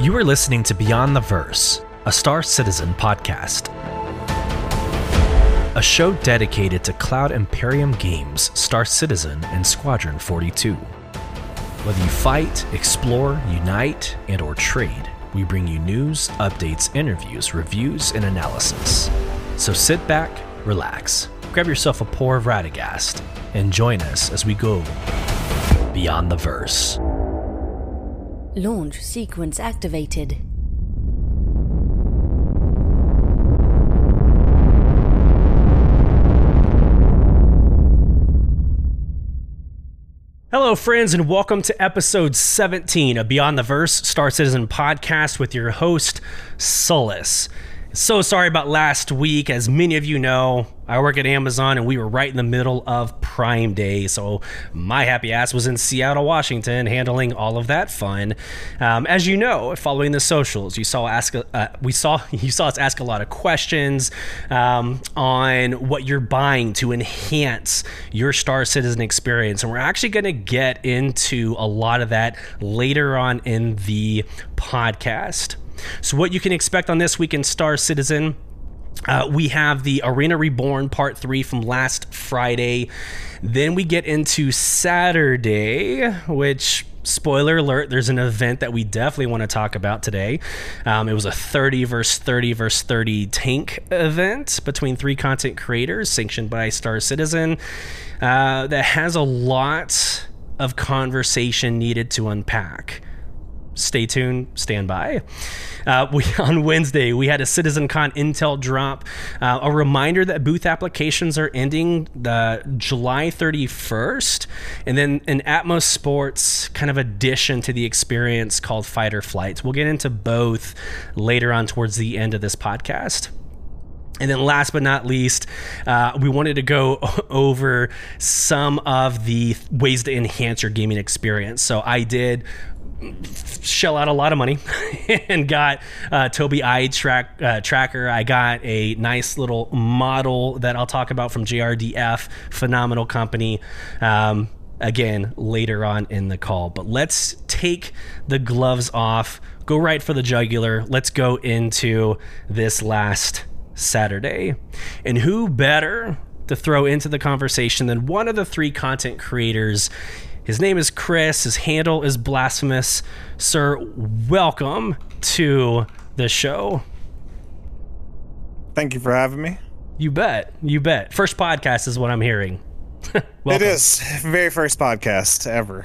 You are listening to Beyond the Verse, a Star Citizen podcast. A show dedicated to Cloud Imperium games, Star Citizen, and Squadron 42. Whether you fight, explore, unite, and or trade, we bring you news, updates, interviews, reviews, and analysis. So sit back, relax, grab yourself a pour of Radegast, and join us as we go beyond the verse. Launch sequence activated. Hello, friends, and welcome to episode 17 of Beyond the Verse Star Citizen podcast with your host, Sulyce. So sorry about last week. As many of you know, I work at Amazon and we were right in the middle of Prime Day. So my happy ass was in Seattle, Washington, handling all of that fun. Um, as you know, following the socials, you saw ask uh, we saw you saw us ask a lot of questions um, on what you're buying to enhance your Star Citizen experience, and we're actually going to get into a lot of that later on in the podcast. So, what you can expect on this week in Star Citizen. Uh, we have the Arena Reborn Part 3 from last Friday. Then we get into Saturday, which spoiler alert, there's an event that we definitely want to talk about today. Um, it was a 30 versus 30 versus 30 tank event between three content creators sanctioned by Star Citizen uh, that has a lot of conversation needed to unpack stay tuned, stand by. Uh, we on Wednesday we had a CitizenCon Intel drop, uh, a reminder that booth applications are ending the July 31st, and then an ATMO Esports kind of addition to the experience called Fight or Flight. We'll get into both later on towards the end of this podcast. And then, last but not least, uh, we wanted to go over some of the ways to enhance your gaming experience. So, I did shell out a lot of money and got uh, Tobii Eye track uh, tracker. I got a nice little model that I'll talk about from JRDF, phenomenal company. Um, again, later on in the call, but let's take the gloves off. Go right for the jugular. Let's go into this last Saturday, and who better to throw into the conversation than one of the three content creators his name is Chris. His handle is Blasphemous. Sir, welcome to the show. Thank you for having me. You bet. You bet. First podcast is what I'm hearing. it is. Very first podcast ever.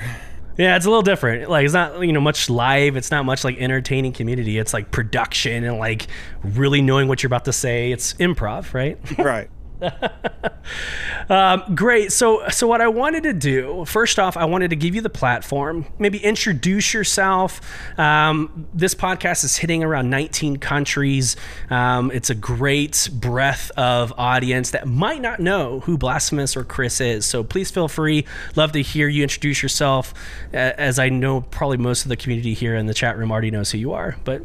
Yeah, it's a little different. Like it's not you know much live. It's not much like entertaining community. It's like production and like really knowing what you're about to say. It's improv, right? Right. um, great. So, so what I wanted to do first off, I wanted to give you the platform. Maybe introduce yourself. Um, this podcast is hitting around 19 countries. Um, it's a great breadth of audience that might not know who Blasphemous or Chris is. So please feel free. Love to hear you introduce yourself. As I know, probably most of the community here in the chat room already knows who you are. But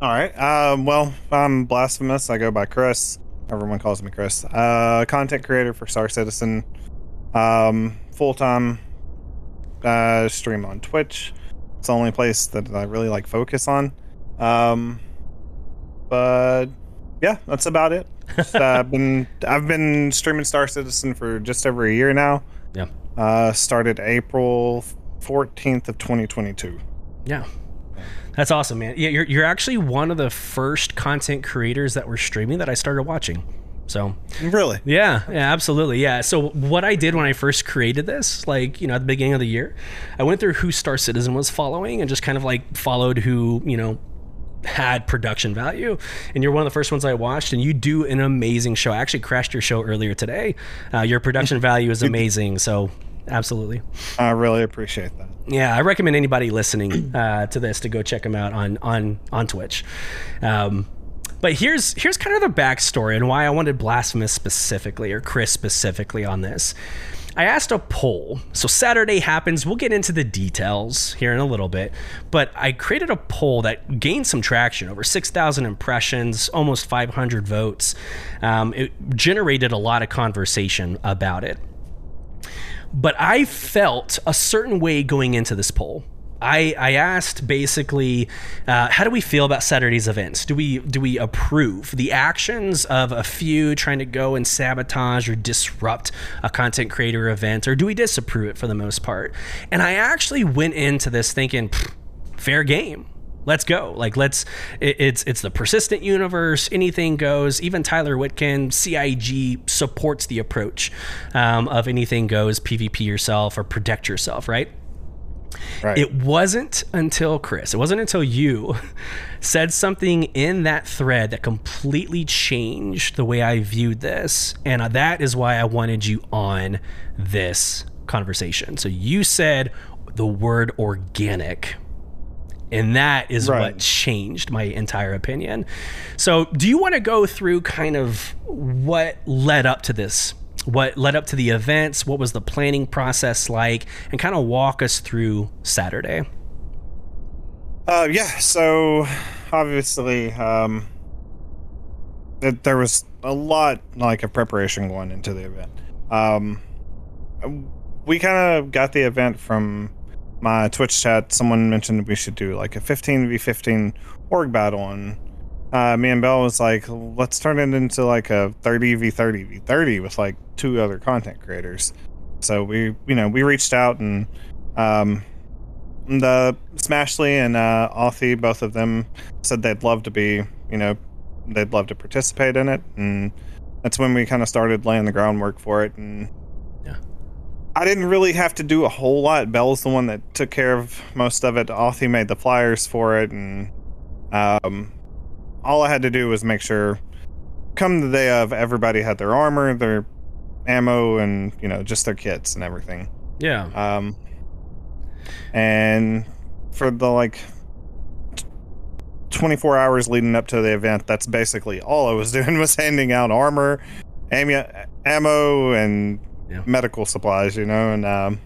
all right. Um, well, I'm Blasphemous. I go by Chris. Everyone calls me Chris. Uh, content creator for Star Citizen. Um, full time. Uh, stream on Twitch. It's the only place that I really like focus on. Um, but yeah, that's about it. Just, uh, I've been I've been streaming Star Citizen for just over a year now. Yeah. Uh, started April fourteenth of twenty twenty two. Yeah. That's awesome, man. Yeah, you're you're actually one of the first content creators that were streaming that I started watching. So really, yeah, yeah, absolutely, yeah. So what I did when I first created this, like you know, at the beginning of the year, I went through who Star Citizen was following and just kind of like followed who you know had production value and you're one of the first ones i watched and you do an amazing show i actually crashed your show earlier today uh, your production value is amazing so absolutely i really appreciate that yeah, I recommend anybody listening uh, to this to go check him out on on on Twitch. Um, but here's here's kind of the backstory and why I wanted Blasphemous specifically or Chris specifically on this. I asked a poll. So Saturday happens. We'll get into the details here in a little bit. But I created a poll that gained some traction over 6,000 impressions, almost 500 votes. Um, it generated a lot of conversation about it. But I felt a certain way going into this poll. I I asked basically, uh, how do we feel about Saturday's events? Do we do we approve the actions of a few trying to go and sabotage or disrupt a content creator event, or do we disapprove it for the most part? And I actually went into this thinking, fair game let's go like let's it, it's it's the persistent universe anything goes even tyler Witkin, cig supports the approach um, of anything goes pvp yourself or protect yourself right Right. it wasn't until Chris, it wasn't until you said something in that thread that completely changed the way I viewed this. And that is why I wanted you on this conversation. So you said the word organic. And that is Right. what changed my entire opinion. So, do you want to go through kind of what led up to this? What led up to the events? What was the planning process like? And kind of walk us through Saturday. Uh, yeah. So obviously, um, it, there was a lot like a preparation going into the event. Um, we kind of got the event from my Twitch chat. Someone mentioned we should do like a 15 v 15 org battle, and uh, me and Bell was like, let's turn it into like a 30 v 30 v 30 with like two other content creators. So we, you know, we reached out and um, the Smashly and uh, Authy, both of them said they'd love to be, you know, they'd love to participate in it, and that's when we kind of started laying the groundwork for it. And. I didn't really have to do a whole lot. Bell's the one that took care of most of it. Authy made the flyers for it, and um, all I had to do was make sure, come the day of, everybody had their armor, their ammo, and you know, just their kits and everything. Yeah. Um, and for the like t- 24 hours leading up to the event, that's basically all I was doing was handing out armor, ammo and Yeah. medical supplies, you know. And um,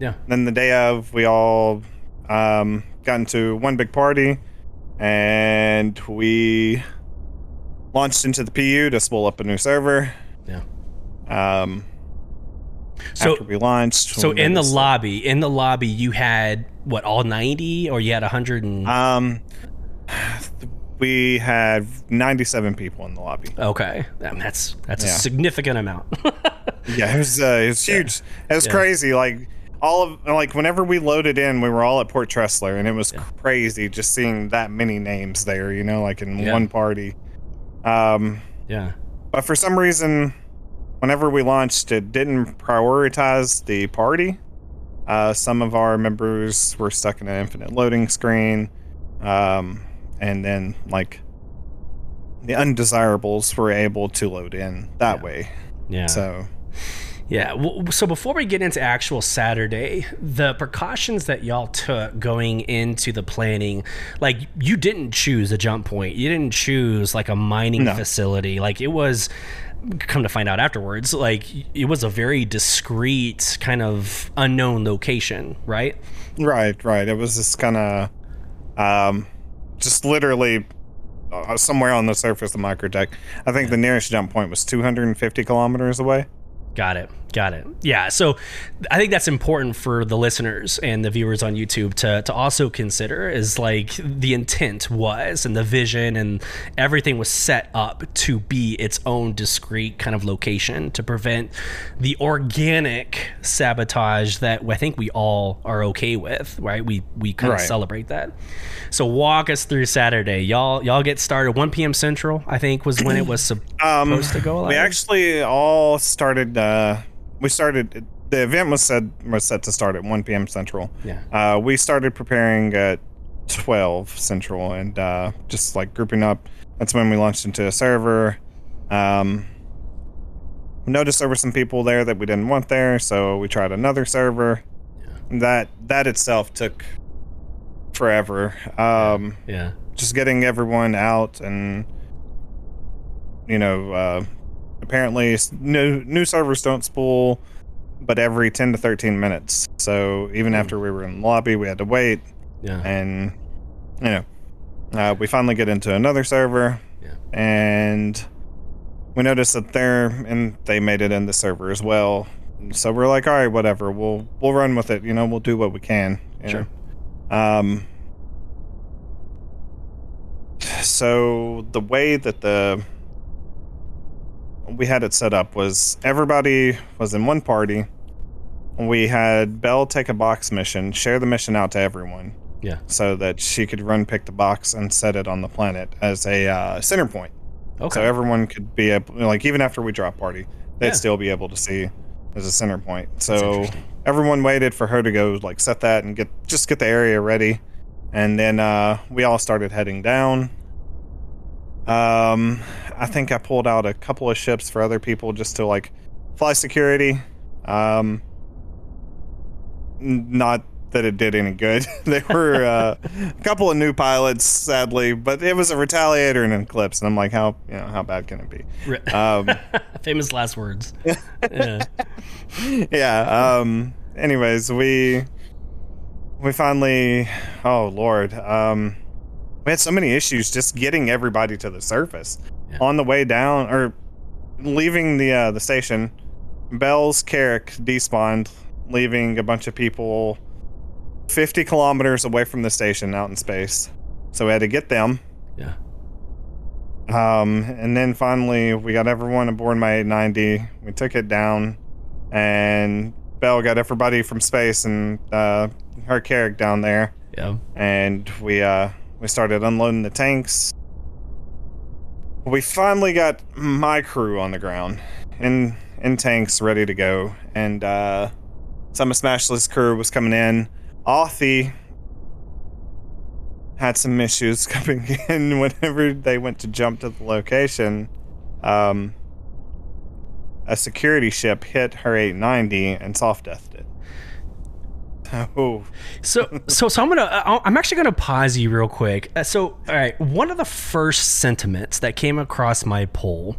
Yeah. then the day of, we all um, got into one big party, and we launched into the PU to spool up a new server. Yeah. Um, So after we launched, so we in the noticed- lobby, in the lobby you had what, all 90 or you had 100 and Um, we had 97 people in the lobby. Okay. That's that's a significant amount. Yeah, it was uh, it was huge. It was Yeah. crazy. Like all of like whenever we loaded in, we were all at Port Tressler, and it was crazy just seeing that many names there. You know, like in Yeah. one party. Um, yeah. but for some reason, whenever we launched, it didn't prioritize the party. Uh, some of our members were stuck in an infinite loading screen, um, and then like the undesirables were able to load in that Yeah. way. Yeah. So Yeah. Well, so before we get into actual Saturday, the precautions that y'all took going into the planning, like you didn't choose a jump point, you didn't choose like a mining No. facility. Like it was, come to find out afterwards, like it was a very discreet kind of unknown location, right? right, right. It was just kind of, um, just literally. Uh, somewhere on the surface of microtech. I think the nearest jump point was 250 kilometers away. Got it. Got it. Yeah. So I think that's important for the listeners and the viewers on YouTube to, to also consider is like the intent was and the vision and everything was set up to be its own discrete kind of location to prevent the organic sabotage that I think we all are okay with, right? We we kind of celebrate that. So walk us through Saturday. Y'all y'all get started 1 p.m. Central, I think was when it was Um, supposed to go live. we actually all started. Uh, we started. The event was said was set to start at 1 p.m. Central. Yeah. Uh, we started preparing at 12 Central and uh, just like grouping up. That's when we launched into a server. Um, we noticed there were some people there that we didn't want there, so we tried another server. Yeah. That that itself took forever. Um, Yeah. just getting everyone out and you know uh, apparently new new servers don't spool but every 10 to 13 minutes so even Hmm. after we were in the lobby we had to wait Yeah. and you know uh, we finally get into another server Yeah. and we noticed that they're and they made it in the server as well so we're like all right whatever we'll we'll run with it you know we'll do what we can Sure. know? Um, so the way that the we had it set up was everybody was in one party. We had Belle take a box mission, share the mission out to everyone. Yeah. So that she could run pick the box and set it on the planet as a uh, center point. Okay. So everyone could be able, like, even after we drop party, they'd Yeah. still be able to see as a center point. So everyone waited for her to go, like, set that and get just get the area ready, and then uh, we all started heading down. Um, I think I pulled out a couple of ships for other people just to like fly security. Um, not that it did any good. they were uh, a couple of new pilots, sadly, but it was a retaliator and an eclipse, and I'm like, how you know how bad can it be? Um, Famous last words. yeah. yeah. Um. Anyways, we we finally. Oh Lord. Um. We had so many issues just getting everybody to the surface Yeah. on the way down or leaving the uh, the station. Bell's Carrack despawned, leaving a bunch of people 50 kilometers away from the station out in space. So we had to get them. Yeah. Um, and then finally, we got everyone aboard my 890. We took it down, and Bell got everybody from space and uh, her Carrack down there, Yeah. and we uh, we started unloading the tanks. We finally got my crew on the ground, in in tanks, ready to go, and uh, some of Smashless crew was coming in. Authy had some issues coming in whenever they went to jump to the location. Um, a security ship hit her 890 and soft deathed it. Oh, So, so, so I'm gonna, uh, I'm actually gonna pause you real quick. Uh, So, all right, one of the first sentiments that came across my poll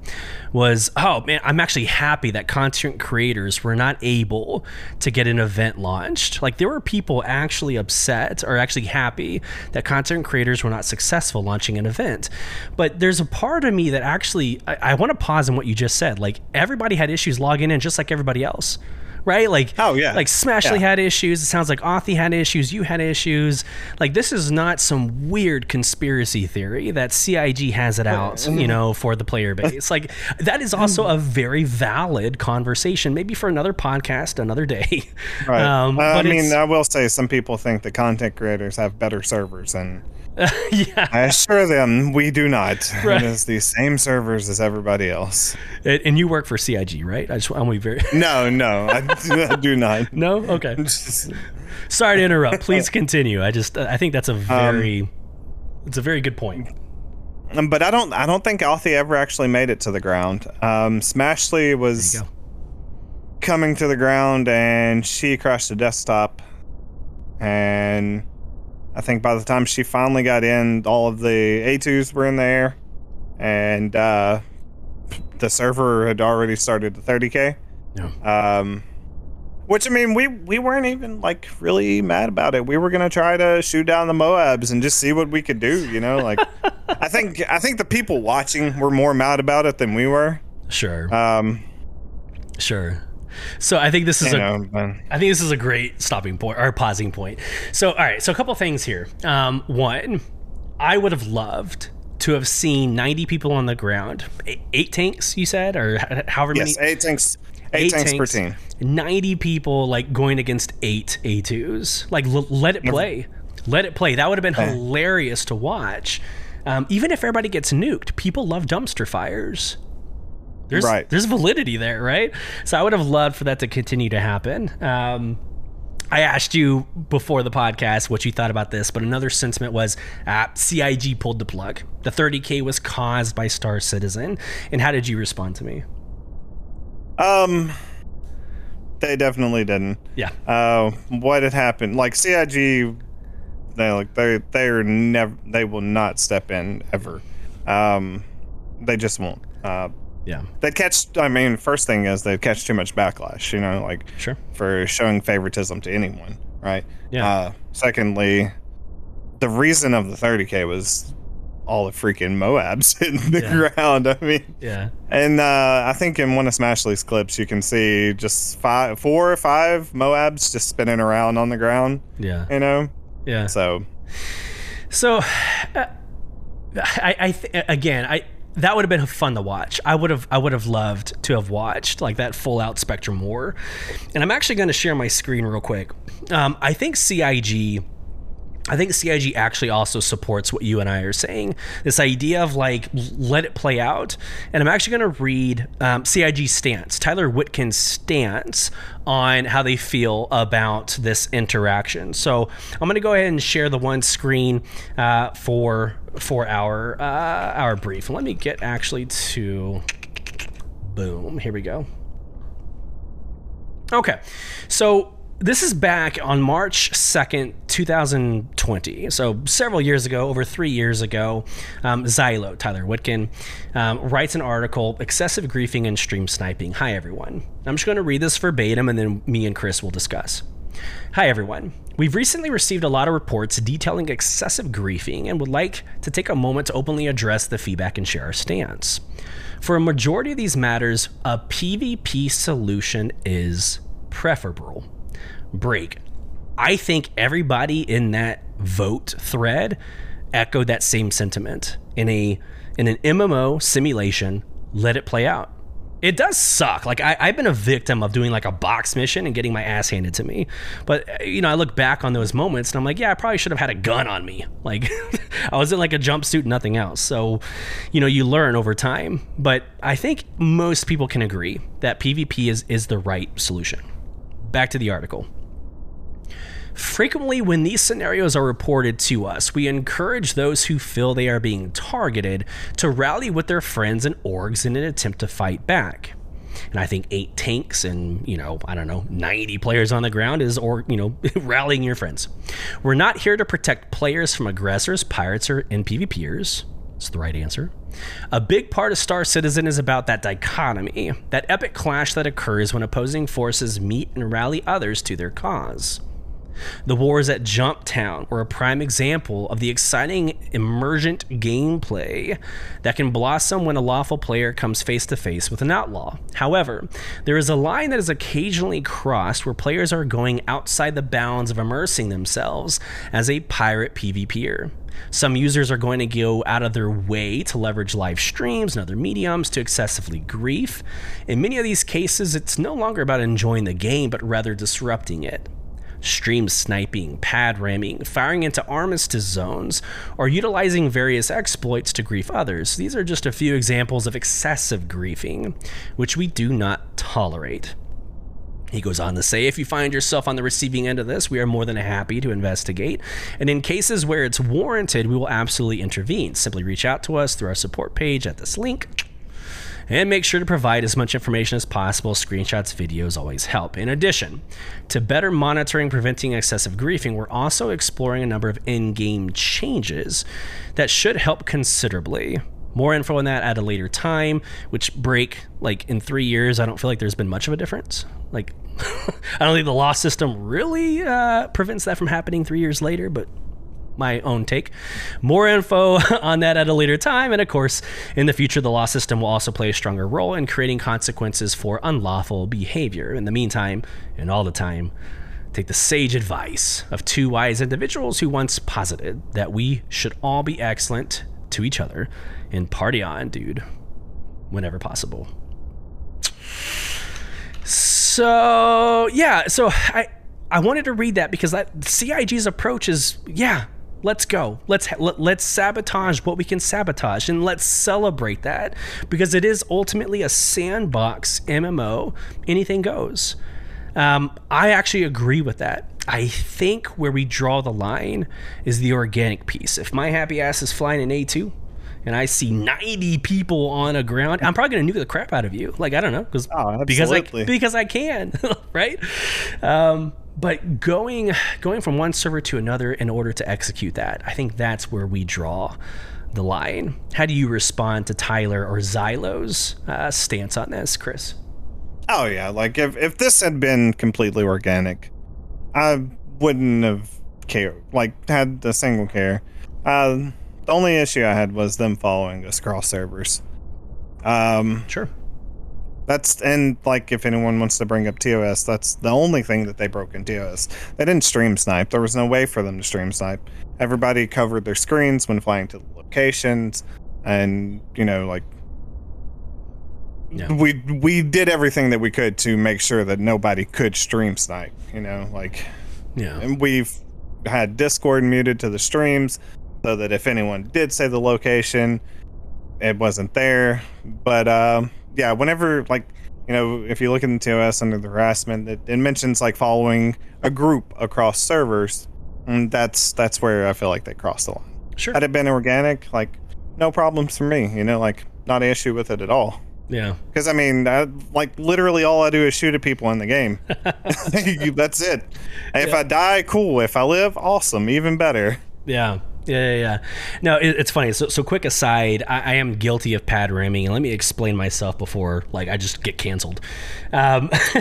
was, oh man, I'm actually happy that content creators were not able to get an event launched. Like, there were people actually upset or actually happy that content creators were not successful launching an event. But there's a part of me that actually, I, I want to pause on what you just said. Like, everybody had issues logging in just like everybody else. Right, like Oh, yeah. like Smashley Yeah. had issues. It sounds like Authy had issues. You had issues. Like this is not some weird conspiracy theory that CIG has it out, you know, for the player base. Like that is also a very valid conversation, maybe for another podcast, another day. right. Um, Uh, I mean, I will say some people think the content creators have better servers, and yeah, I assure them we do not. Right. It is the same servers as everybody else. and and you work for CIG, right? I just want to be very No, no, I do, I do not. no. Okay, sorry to interrupt. Please continue. I just I think that's a very it's a very good point. Um, but I don't. I don't think Althea ever actually made it to the ground. Um, Smashley was coming to the ground, and she crashed the desktop. And I think by the time she finally got in, all of the A2s were in there, and uh, the server had already started the 30k. No. Um, which I mean, we we weren't even like really mad about it. We were gonna try to shoot down the Moabs and just see what we could do. You know, like I think I think the people watching were more mad about it than we were. Sure, Um, sure. So I think this is you a know, I think this is a great stopping point or pausing point. So, all right, so a couple things here. Um, one, I would have loved to have seen 90 people on the ground, eight, eight tanks, you said, or however many. yes, eight tanks, eight, tanks, per team. 90 people like going against eight A2s. Like, l- let it play. Let it play. That would have been Yeah. hilarious to watch. Um, even if everybody gets nuked, people love dumpster fires. There's, Right. there's validity there, right? So I would have loved for that to continue to happen. Um, I asked you before the podcast what you thought about this, but another sentiment was uh, CIG pulled the plug. The 30K was caused by Star Citizen. And how did you respond to me? Um, they definitely didn't. Yeah. Uh, what had happened? Like CIG, they like they they're never they will not step in ever. Um, they just won't. Uh, Yeah. they'd catch. I mean, first thing is they'd catch too much backlash. You know, like Sure. for showing favoritism to anyone, right? Yeah. Uh, secondly, the reason of the 30k was all the freaking Moabs hitting the Yeah. ground. I mean, Yeah. and uh, I think in one of Smashley's clips, you can see just five, four or five Moabs just spinning around on the ground. Yeah. You know, Yeah. So, so uh, I, I th- again, I that would have been fun to watch. I would have I would have loved to have watched like that full out Spectrum War. And I'm actually going to share my screen real quick. Um, I think CIG I think CIG actually also supports what you and I are saying. This idea of like, let it play out. And I'm actually going to read um, CIG's stance, Tyler Witkin's stance on how they feel about this interaction. So I'm going to go ahead and share the one screen uh, for for our uh, our brief. Let me get actually to boom. Here we go. Okay, so this is back on March 2nd, 2020. So, several years ago, over three years ago, um, Zyloh, Tyler Witkin, um, writes an article Excessive Griefing and Stream Sniping. Hi, everyone. I'm just going to read this verbatim and then me and Chris will discuss. Hi, everyone. We've recently received a lot of reports detailing excessive griefing and would like to take a moment to openly address the feedback and share our stance. For a majority of these matters, a PvP solution is preferable break. I think everybody in that vote thread echoed that same sentiment in a in an MMO simulation. Let it play out. It does suck. Like I, have been a victim of doing like a box mission and getting my ass handed to me. But eh, you know, I look back on those moments and I'm like, yeah, I probably should have had a gun on me. Like I was in like a jumpsuit, nothing else. So, you know, you learn over time. But I think most people can agree that PvP is is the right solution. Back to the article. Frequently, when these scenarios are reported to us, we encourage those who feel they are being targeted to rally with their friends and orgs in an attempt to fight back. And I think eight tanks and, you know, I don't know, 90 players on the ground is, or, you know, rallying your friends. We're not here to protect players from aggressors, pirates, or NPVPers. It's the right answer. A big part of Star Citizen is about that dichotomy, that epic clash that occurs when opposing forces meet and rally others to their cause. The wars at Jumptown were a prime example of the exciting emergent gameplay that can blossom when a lawful player comes face to face with an outlaw. However, there is a line that is occasionally crossed where players are going outside the bounds of immersing themselves as a pirate PvPer. Some users are going to go out of their way to leverage live streams and other mediums to excessively grief. In many of these cases, it's no longer about enjoying the game, but rather disrupting it stream sniping, pad ramming, firing into armistice zones, or utilizing various exploits to grief others. These are just a few examples of excessive griefing, which we do not tolerate. He goes on to say, if you find yourself on the receiving end of this, we are more than happy to investigate. And in cases where it's warranted, we will absolutely intervene. Simply reach out to us through our support page at this link and make sure to provide as much information as possible. Screenshots, videos always help. In addition to better monitoring preventing excessive griefing, we're also exploring a number of in game changes that should help considerably. More info on that at a later time, which break like in three years. I don't feel like there's been much of a difference. Like, I don't think the law system really uh, prevents that from happening three years later, but my own take. More info on that at a later time. And of course, in the future, the law system will also play a stronger role in creating consequences for unlawful behavior. In the meantime, and all the time, take the sage advice of two wise individuals who once posited that we should all be excellent to each other and party on, dude, whenever possible. So, yeah, so I. I wanted to read that because that CIG's approach is, yeah, let's go. Let's let, let's sabotage what we can sabotage and let's celebrate that because it is ultimately a sandbox mmo anything goes. Um, i actually agree with that. I think where we draw the line is the organic piece. If my happy ass is flying in a2 and I see 90 people on a ground, I'm probably going to nuke the crap out of you. Like, I don't know, because oh, because I, because I can, right? Um, but going going from one server to another in order to execute that, I think that's where we draw the line. How do you respond to Tyler or Zyloh's uh, stance on this, Chris? Oh yeah, like if if this had been completely organic, I wouldn't have cared. Like had a single care. Uh, the only issue I had was them following us across servers. Um, sure. That's and like if anyone wants to bring up TOS, that's the only thing that they broke in TOS. They didn't stream snipe. There was no way for them to stream snipe. Everybody covered their screens when flying to the locations, and you know like Yeah. we we did everything that we could to make sure that nobody could stream snipe. You know like Yeah. and we've had Discord muted to the streams so that if anyone did say the location, it wasn't there. But um, yeah, whenever like you know, if you look in the TOS under the harassment, it, it mentions like following a group across servers, and that's that's where I feel like they crossed the line. Sure. Had it been organic, like no problems for me. You know, like not an issue with it at all. Yeah. Because I mean, I, like literally, all I do is shoot at people in the game. That's it. If Yeah. I die, cool. If I live, awesome, even better. Yeah. Yeah, yeah, yeah. No, it, it's funny. So, so quick aside, I, I am guilty of pad ramming, and let me explain myself before, like, I just get canceled. Um,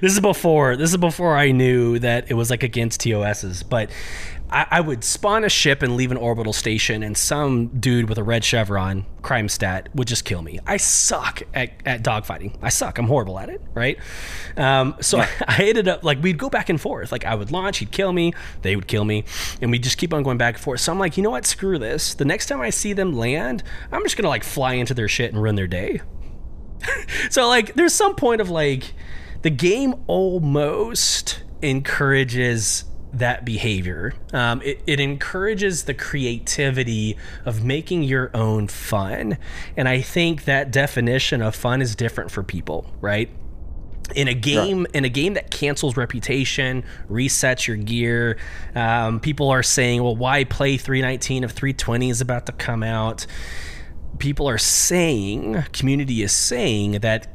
this is before. This is before I knew that it was like against TOSs, but. I, I would spawn a ship and leave an orbital station, and some dude with a red chevron, crime stat, would just kill me. I suck at, at dogfighting. I suck. I'm horrible at it, right? Um, so I ended up like we'd go back and forth. Like I would launch, he'd kill me, they would kill me, and we'd just keep on going back and forth. So I'm like, you know what? Screw this. The next time I see them land, I'm just gonna like fly into their shit and ruin their day. so like, there's some point of like, the game almost encourages that behavior. Um, it, it encourages the creativity of making your own fun. And I think that definition of fun is different for people, right? in a game in a game that cancels reputation resets your gear um, people are saying well why play 319 if 320 is about to come out people are saying community is saying that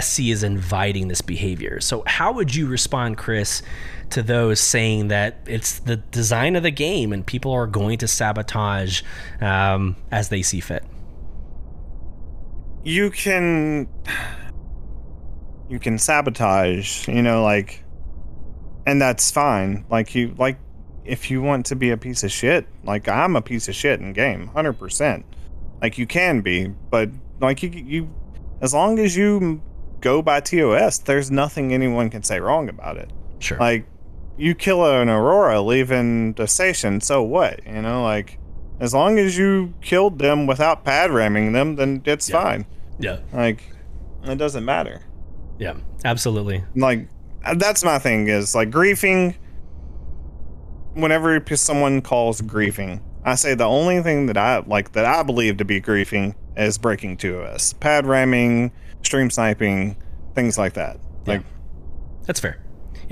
sc is inviting this behavior so how would you respond chris to those saying that it's the design of the game and people are going to sabotage um, as they see fit You can you can sabotage, you know, like and that's fine. Like you like if you want to be a piece of shit, like I'm a piece of shit in game, 100%. Like you can be, but like you you as long as you go by TOS, there's nothing anyone can say wrong about it. sure Like you kill an Aurora leaving the station, so what? You know, like as long as you killed them without pad ramming them, then it's Yeah. fine. yeah Like it doesn't matter. yeah absolutely Like uh, that's my thing is like griefing. Whenever someone calls griefing, I say the only thing that I like that I believe to be griefing is breaking 2OS, pad ramming, stream sniping, things like that. Yeah. Like That's fair.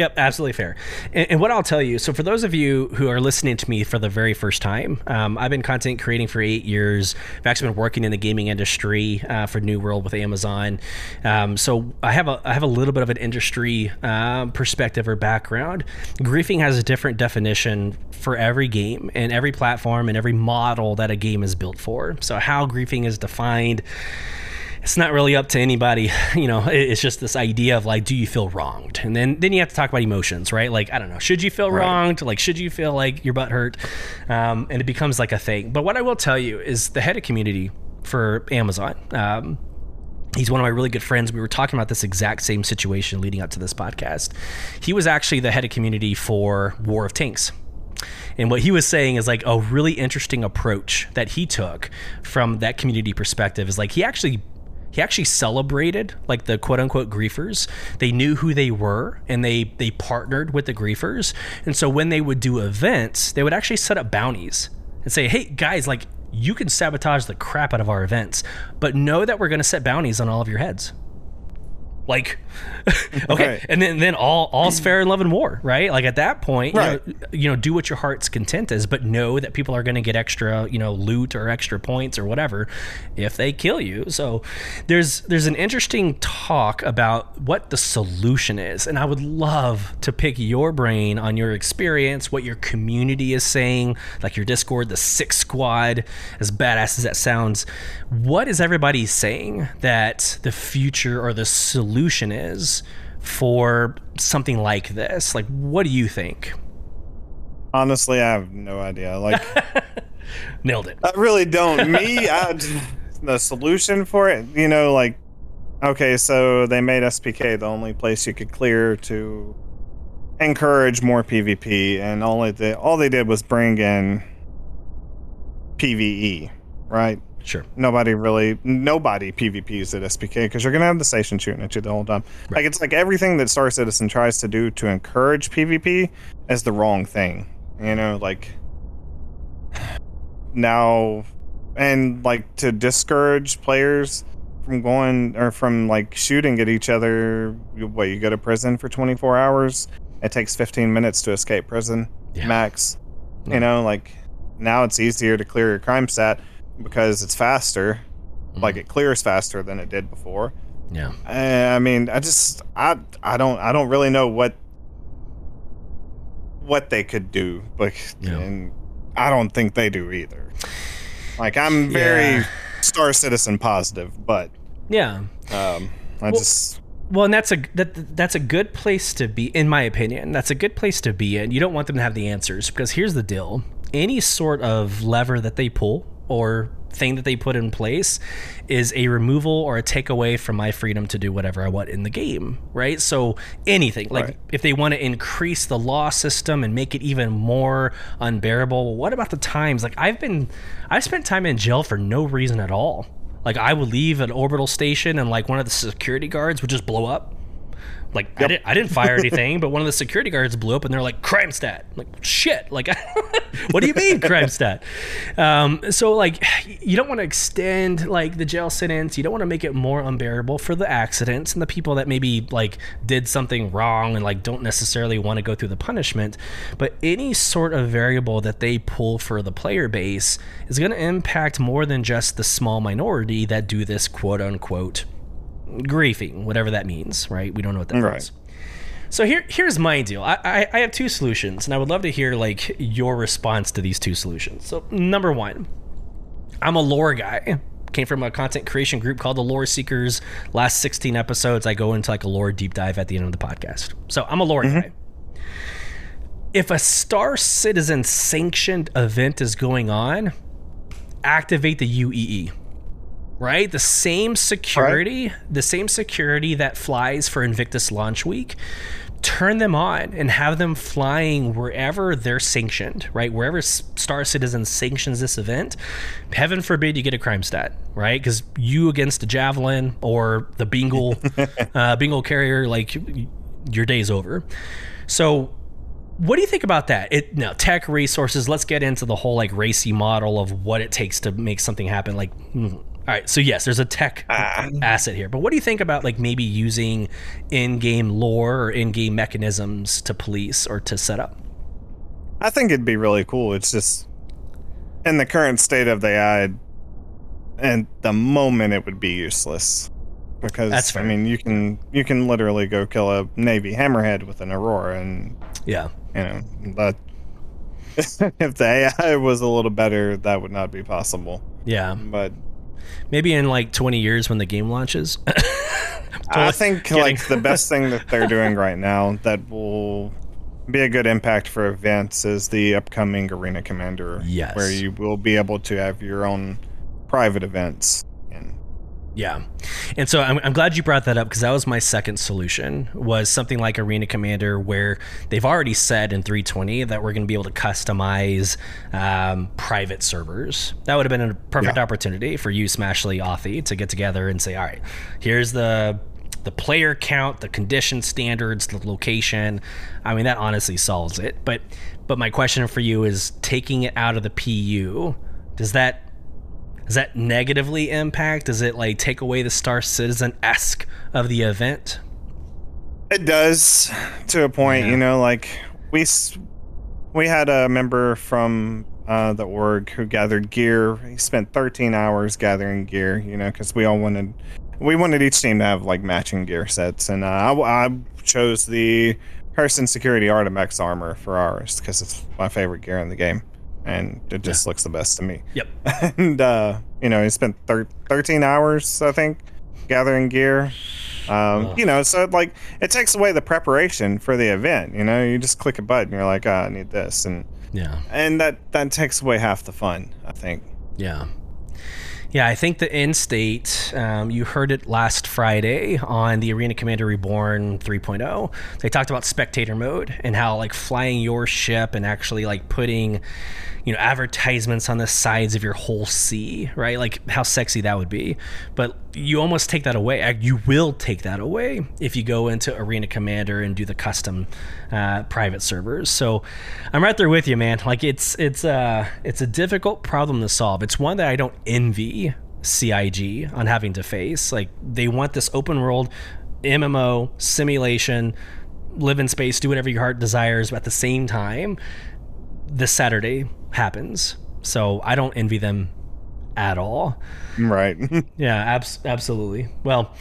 Yep, absolutely fair. And, and what I'll tell you so, for those of you who are listening to me for the very first time, um, I've been content creating for eight years. I've actually been working in the gaming industry uh, for New World with Amazon. Um, so I have a I have a little bit of an industry um, perspective or background. Griefing has a different definition for every game and every platform and every model that a game is built for. So how griefing is defined it's not really up to anybody you know it's just this idea of like do you feel wronged and then then you have to talk about emotions right like i don't know should you feel Right. wronged like should you feel like your butt hurt um, and it becomes like a thing but what i will tell you is the head of community for amazon um, He's one of my really good friends. We were talking about this exact same situation leading up to this podcast. He was actually the head of community for World of Tanks. And what he was saying is like a really interesting approach that he took from that community perspective is like he actually he actually celebrated like the quote unquote griefers. They knew who they were and they they partnered with the griefers. And so when they would do events, they would actually set up bounties and say, "Hey guys, like you can sabotage the crap out of our events, but know that we're going to set bounties on all of your heads." Like, okay, Right. and then then all all's fair in love and war, right? Like at that point, you know, Right. you know, do what your heart's content is, but know that people are going to get extra, you know, loot or extra points or whatever if they kill you. So there's there's an interesting talk about what the solution is, and I would love to pick your brain on your experience, what your community is saying, like your Discord, the Six Squad, as badass as that sounds. What is everybody saying that the future or the solution is? For something like this, like, what do you think? honestly, I have no idea. Like Nailed it. I really don't. Me, I, the solution for it, you know, like okay, so they made SPK the only place you could clear to encourage more PvP, and all did, all they did was bring in PVE, right? Sure. Nobody really, nobody PvPs at SPK because you're gonna have the station shooting at you the whole time. Right. Like it's like everything that Star Citizen tries to do to encourage PvP is the wrong thing. You know, like now, and like to discourage players from going or from like shooting at each other. you- What you go to prison for 24 hours? It takes 15 minutes to escape prison Yeah. max. Yeah. You know, like now it's easier to clear your crime stat because it's faster. Like Mhm. it clears faster than it did before. Yeah. Uh, I mean, I just I I don't I don't really know what what they could do, like, Yeah. and I don't think they do either. Like I'm very Yeah. Star Citizen positive, but Yeah. um, I Well- just Well, and that's a that that's a good place to be, in my opinion. That's a good place to be in. You don't want them to have the answers because here's the deal: any sort of lever that they pull or thing that they put in place is a removal or a takeaway from my freedom to do whatever I want in the game, right? So anything like Right. if they want to increase the law system and make it even more unbearable, well, what about the times? Like I've been, I spent time in jail for no reason at all. Like I would leave an orbital station and like one of the security guards would just blow up. Like I, didn't, I didn't fire anything, but one of the security guards blew up and they're like crime stat. I'm like shit. Like what do you mean crime stat? Um, so like you don't want to extend like the jail sentence. You don't want to make it more unbearable for the accidents and the people that maybe like did something wrong and like don't necessarily want to go through the punishment. But any sort of variable that they pull for the player base is going to impact more than just the small minority that do this quote unquote griefing, whatever that means, right? We don't know what that Right. means. So here, here's my deal. I, I, I have two solutions, and I would love to hear like your response to these two solutions. So number one, I'm a lore guy. Came from a content creation group called the Lore Seekers. Last 16 episodes, I go into like a lore deep dive at the end of the podcast. So I'm a lore mm-hmm. guy. If a Star Citizen sanctioned event is going on, activate the UEE right? The same security, the same security that flies for Invictus launch week, turn them on and have them flying wherever they're sanctioned, right? Wherever Star Citizen sanctions this event, heaven forbid you get a crime stat, right? Because you against the Javelin or the Bengal, uh, Bengal carrier, like your day's over. So what do you think about that? It now tech resources. Let's get into the whole like racy model of what it takes to make something happen. Like, mm, all right, so yes, there's a tech ah. asset here, but what do you think about like maybe using in-game lore or in-game mechanisms to police or to set up? I think it'd be really cool. It's just in the current state of the AI, and the moment it would be useless because That's fair. I mean you can you can literally go kill a navy hammerhead with an aurora, and Yeah, you know that if the AI was a little better, that would not be possible. yeah. But Maybe in like 20 years when the game launches. I think kidding. like the best thing that they're doing right now that will be a good impact for events is the upcoming Arena Commander. Yes. Where you will be able to have your own private events. Yeah, and so I'm, I'm glad you brought that up because that was my second solution was something like Arena Commander, where they've already said in 320 that we're going to be able to customize um, private servers. That would have been a perfect Yeah. opportunity for you, Smashly, Authy, to get together and say, all right, here's the the player count, the condition standards, the location. I mean, that honestly solves it. But but my question for you is taking it out of the PU. Does that does that negatively impact? Does it like take away the Star Citizen esque of the event? it does to a point, Yeah. you know, like we we had a member from uh, the org who gathered gear. He spent 13 hours gathering gear, you know, because we all wanted we wanted each team to have like matching gear sets, and uh, I, I chose the Person Security Artimex armor for ours because it's my favorite gear in the game, and it just looks the best to me. Yep. and uh, you know, he spent thir- 13 hours, I think, gathering gear. Um, you know, so like it takes away the preparation for the event. You know, you just click a button, you're like, ah, I need this, and Yeah. and that that takes away half the fun. I think. Yeah. Yeah, I think the end state, um, you heard it last Friday on the Arena Commander Reborn 3.0. They talked about spectator mode and how like flying your ship and actually like putting, you know, advertisements on the sides of your whole sea, right? Like how sexy that would be. But you almost take that away. You will take that away if you go into Arena Commander and do the custom uh, private servers. So I'm right there with you, man. Like it's it's uh it's a difficult problem to solve. It's one that I don't envy CIG on having to face. Like they want this open world MMO simulation, live in space, do whatever your heart desires, but at the same time, this Saturday happens. So I don't envy them at all. Right. yeah, abs- absolutely. Well,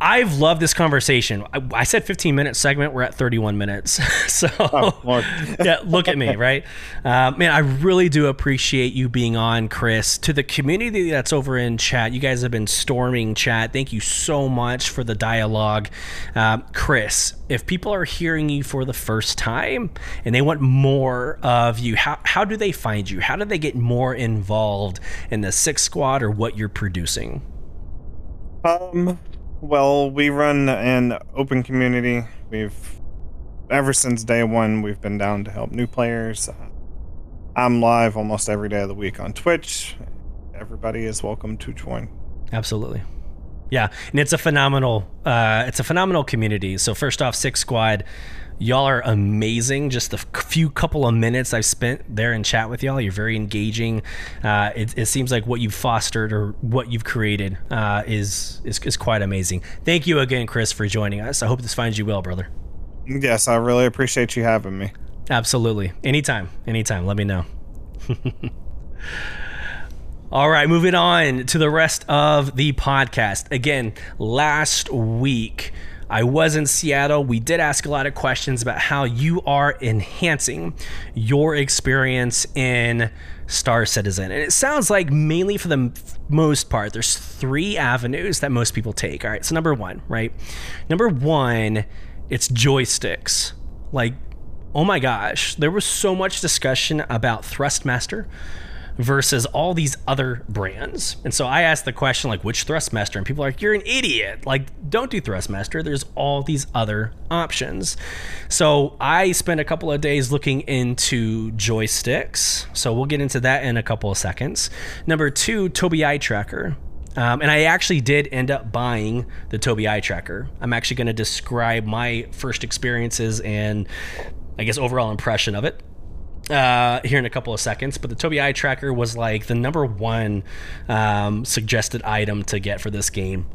I've loved this conversation. I, I, said 15 minute segment. We're at 31 minutes. so, oh, yeah, look at me, right? Uh, man, I really do appreciate you being on, Chris. To the community that's over in chat, you guys have been storming chat. Thank you so much for the dialogue. Um, Chris, if people are hearing you for the first time and they want more of you, how, how do they find you? How do they get more involved in the Six Squad or what you're producing? Um, well, we run an open community. We've ever since day one we've been down to help new players. I'm live almost every day of the week on Twitch. Everybody is welcome to join. Absolutely. Yeah, and it's a phenomenal uh, it's a phenomenal community. So first off, Six Squad Y'all are amazing. Just the few couple of minutes I've spent there in chat with y'all, you're very engaging. Uh, it, it, seems like what you've fostered or what you've created uh, is, is is quite amazing. Thank you again, Chris, for joining us. I hope this finds you well, brother. Yes, I really appreciate you having me. Absolutely. Anytime. Anytime. Let me know. All right, moving on to the rest of the podcast. Again, last week I was in Seattle. We did ask a lot of questions about how you are enhancing your experience in Star Citizen. And it sounds like mainly for the most part, there's three avenues that most people take. All right, so number one, right? Number one, it's joysticks. Like, oh my gosh, there was so much discussion about Thrustmaster versus all these other brands. And so I asked the question like which Thrustmaster and people are like you're an idiot. Like don't do Thrustmaster. There's all these other options. So I spent a couple of days looking into joysticks. So we'll get into that in a couple of seconds. Number 2, Tobii Eye Tracker. Um, and I actually did end up buying the Tobii Eye Tracker. I'm actually going to describe my first experiences and I guess overall impression of it uh, here in a couple of seconds. But the Tobii Eye Tracker was like the number one um, suggested item to get for this game.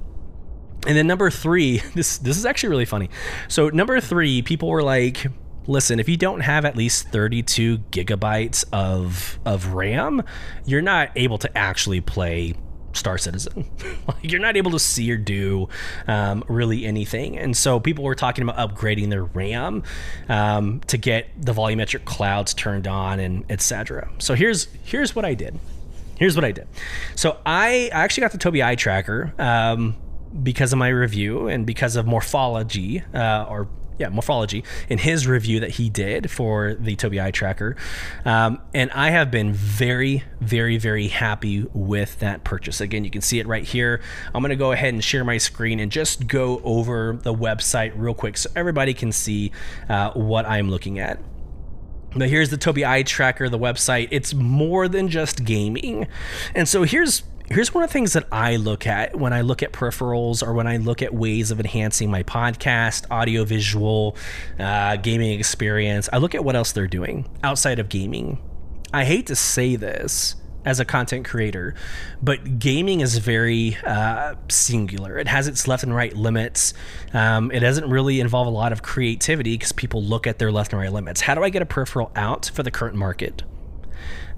And then number three, this this is actually really funny. So number three, people were like, "Listen, if you don't have at least 32 gigabytes of of RAM, you're not able to actually play Star Citizen. like you're not able to see or do um, really anything. And so people were talking about upgrading their RAM um, to get the volumetric clouds turned on and etc. So here's here's what I did. Here's what I did. So I, I actually got the Tobii Eye Tracker um, because of my review and because of morphology uh, or yeah, morphology in his review that he did for the Tobii Eye Tracker. Um, and I have been very, very, very happy with that purchase. Again, you can see it right here. I'm going to go ahead and share my screen and just go over the website real quick so everybody can see uh, what I'm looking at. But here's the Tobii Eye Tracker, the website. It's more than just gaming. And so here's here's one of the things that I look at when I look at peripherals or when I look at ways of enhancing my podcast, audio, visual, uh, gaming experience. I look at what else they're doing outside of gaming. I hate to say this as a content creator, but gaming is very uh, singular. It has its left and right limits. Um, it doesn't really involve a lot of creativity because people look at their left and right limits. How do I get a peripheral out for the current market?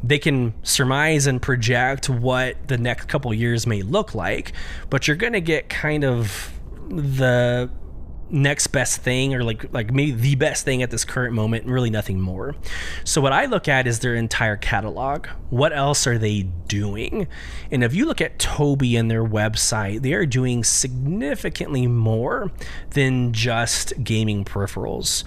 They can surmise and project what the next couple years may look like, but you're going to get kind of the next best thing or like like maybe the best thing at this current moment really nothing more. So what I look at is their entire catalog. What else are they doing? And if you look at Tobii and their website, they are doing significantly more than just gaming peripherals.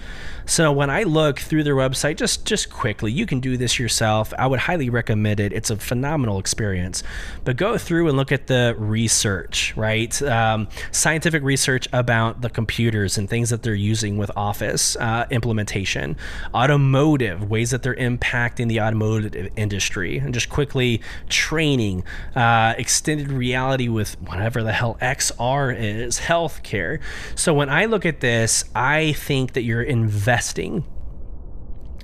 So when I look through their website, just just quickly, you can do this yourself. I would highly recommend it. It's a phenomenal experience. But go through and look at the research, right? Um, scientific research about the computers and things that they're using with Office uh, implementation, automotive ways that they're impacting the automotive industry, and just quickly training, uh, extended reality with whatever the hell XR is, healthcare. So when I look at this, I think that you're investing investing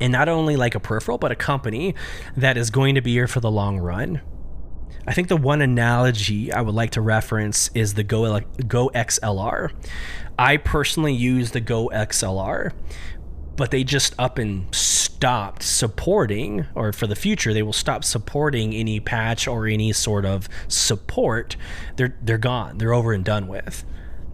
in not only like a peripheral, but a company that is going to be here for the long run. I think the one analogy I would like to reference is the Go, Go XLR. I personally use the Go XLR, but they just up and stopped supporting, or for the future, they will stop supporting any patch or any sort of support. They're they're gone. They're over and done with.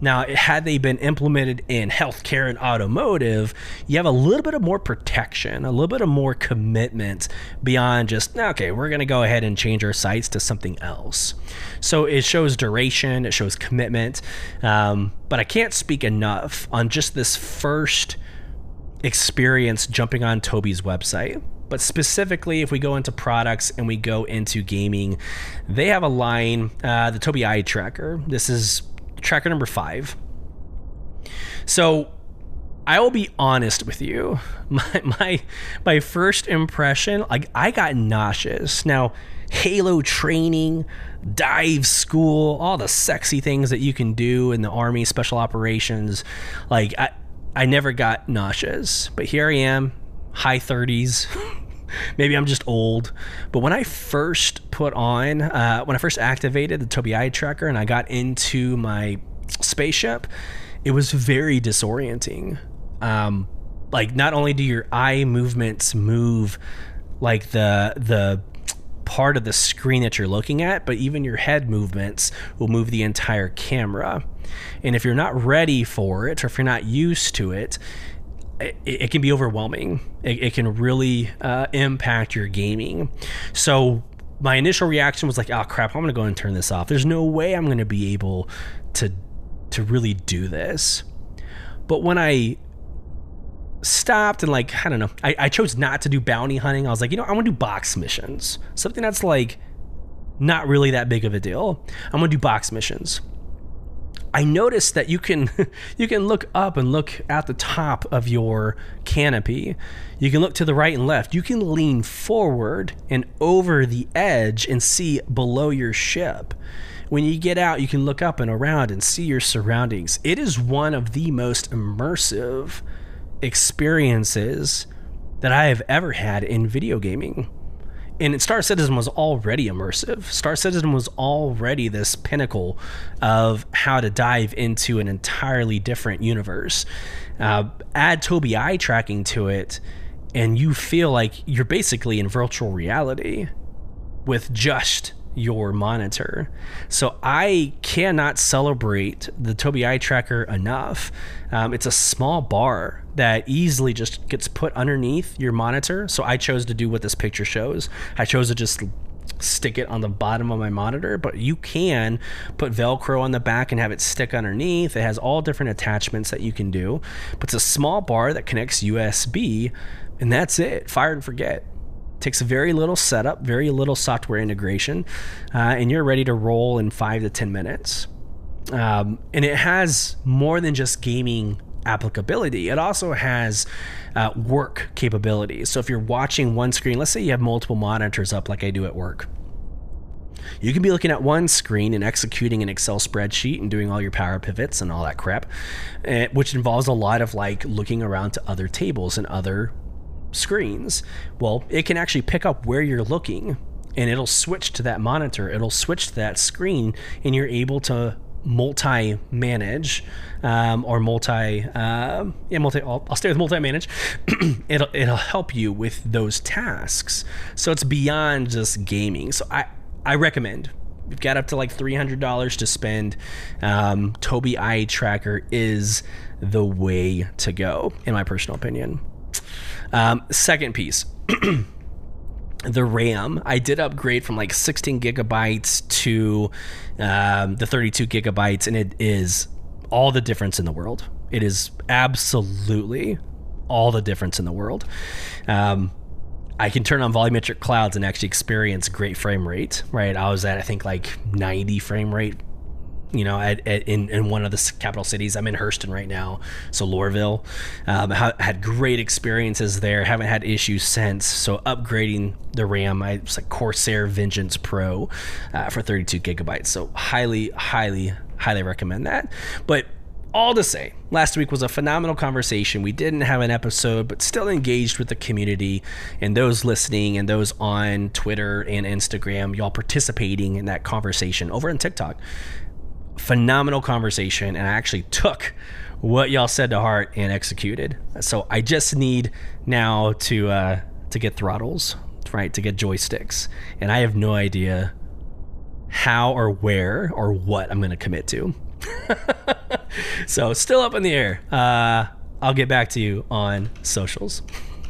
Now, had they been implemented in healthcare and automotive, you have a little bit of more protection, a little bit of more commitment beyond just, okay, we're going to go ahead and change our sites to something else. So it shows duration, it shows commitment. Um, but I can't speak enough on just this first experience jumping on Tobii's website. But specifically, if we go into products and we go into gaming, they have a line, uh, the Tobii Eye Tracker. This is tracker number five. So I will be honest with you. My my my first impression, like I got nauseous. Now, Halo training, dive school, all the sexy things that you can do in the army special operations, like I I never got nauseous. But here I am, high 30s. maybe I'm just old. But when I first put on, uh, when I first activated the Tobii Tracker and I got into my spaceship, it was very disorienting. Um, like not only do your eye movements move like the the part of the screen that you're looking at, but even your head movements will move the entire camera. And if you're not ready for it, or if you're not used to it, it, it can be overwhelming. It, it can really uh, impact your gaming. So my initial reaction was like, "Oh crap! I'm gonna go and turn this off. There's no way I'm gonna be able to to really do this." But when I stopped and like I don't know, I, I chose not to do bounty hunting. I was like, you know, I want to do box missions, something that's like not really that big of a deal. I'm gonna do box missions. I noticed that you can you can look up and look at the top of your canopy. You can look to the right and left. You can lean forward and over the edge and see below your ship. When you get out, you can look up and around and see your surroundings. It is one of the most immersive experiences that I have ever had in video gaming and Star Citizen was already immersive. Star Citizen was already this pinnacle of how to dive into an entirely different universe. Uh, add Tobii eye tracking to it, and you feel like you're basically in virtual reality with just your monitor. So I cannot celebrate the Tobii eye tracker enough. Um, it's a small bar that easily just gets put underneath your monitor. So I chose to do what this picture shows. I chose to just stick it on the bottom of my monitor, but you can put Velcro on the back and have it stick underneath. It has all different attachments that you can do, but it's a small bar that connects USB, and that's it. Fire and forget takes very little setup, very little software integration, uh, and you're ready to roll in five to 10 minutes. Um, and it has more than just gaming applicability, it also has uh, work capabilities. So if you're watching one screen, let's say you have multiple monitors up, like I do at work. You can be looking at one screen and executing an Excel spreadsheet and doing all your power pivots and all that crap, uh, which involves a lot of like looking around to other tables and other screens, well, it can actually pick up where you're looking and it'll switch to that monitor, it'll switch to that screen, and you're able to multi manage um, or multi uh, yeah multi I'll, I'll stay with multi manage it'll it'll help you with those tasks. So it's beyond just gaming. So I I recommend you've got up to like $300 to spend, um, Tobii Eye Tracker is the way to go, in my personal opinion. Um, second piece. the RAM. I did upgrade from like 16 gigabytes to um, the 32 gigabytes, and it is all the difference in the world. It is absolutely all the difference in the world. Um, I can turn on volumetric clouds and actually experience great frame rate. Right, I was at I think like 90 frame rate you know, at, at, in, in one of the capital cities. I'm in Hurston right now, so Lorville. Um, ha- had great experiences there. Haven't had issues since. So upgrading the RAM, I was like Corsair Vengeance Pro uh, for 32 gigabytes. So highly, highly, highly recommend that. But all to say, last week was a phenomenal conversation. We didn't have an episode, but still engaged with the community and those listening and those on Twitter and Instagram, y'all participating in that conversation over on TikTok phenomenal conversation and I actually took what y'all said to heart and executed. So I just need now to uh, to get throttles, right? To get joysticks, and I have no idea how or where or what I'm going to commit to. so still up in the air. Uh, I'll get back to you on socials.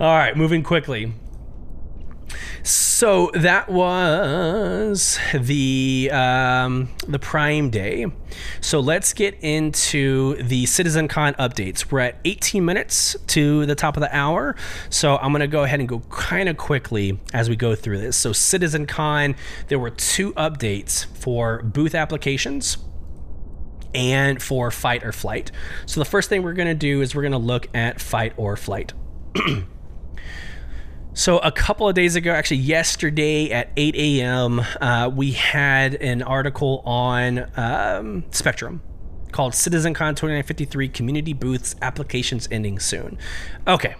All right, moving quickly. So that was the um, the Prime Day. So let's get into the CitizenCon updates. We're at 18 minutes to the top of the hour, so I'm going to go ahead and go kind of quickly as we go through this. So CitizenCon, there were two updates for booth applications and for fight or flight. So the first thing we're going to do is we're going to look at fight or flight. So, a couple of days ago, actually yesterday at 8 a.m., uh, we had an article on um, Spectrum called CitizenCon 2953 Community Booths Applications Ending Soon. Okay,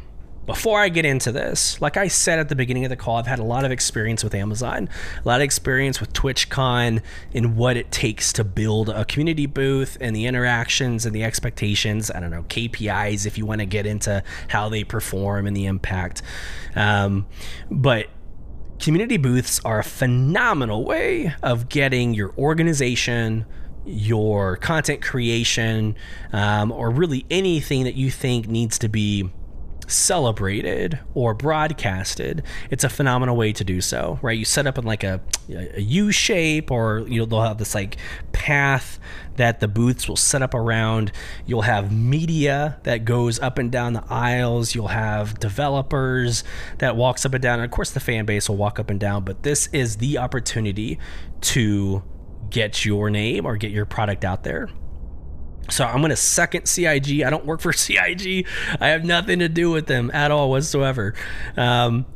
before I get into this, like I said at the beginning of the call, I've had a lot of experience with Amazon, a lot of experience with TwitchCon and what it takes to build a community booth and the interactions and the expectations. I don't know, KPIs if you want to get into how they perform and the impact. Um, but community booths are a phenomenal way of getting your organization your content creation, um, or really anything that you think needs to be celebrated or broadcasted, it's a phenomenal way to do so, right? You set up in like a, a U shape, or you know they'll have this like path that the booths will set up around. You'll have media that goes up and down the aisles. You'll have developers that walks up and down, and of course the fan base will walk up and down. But this is the opportunity to get your name or get your product out there so I'm going to second CIG. I don't work for CIG. I have nothing to do with them at all whatsoever. Um,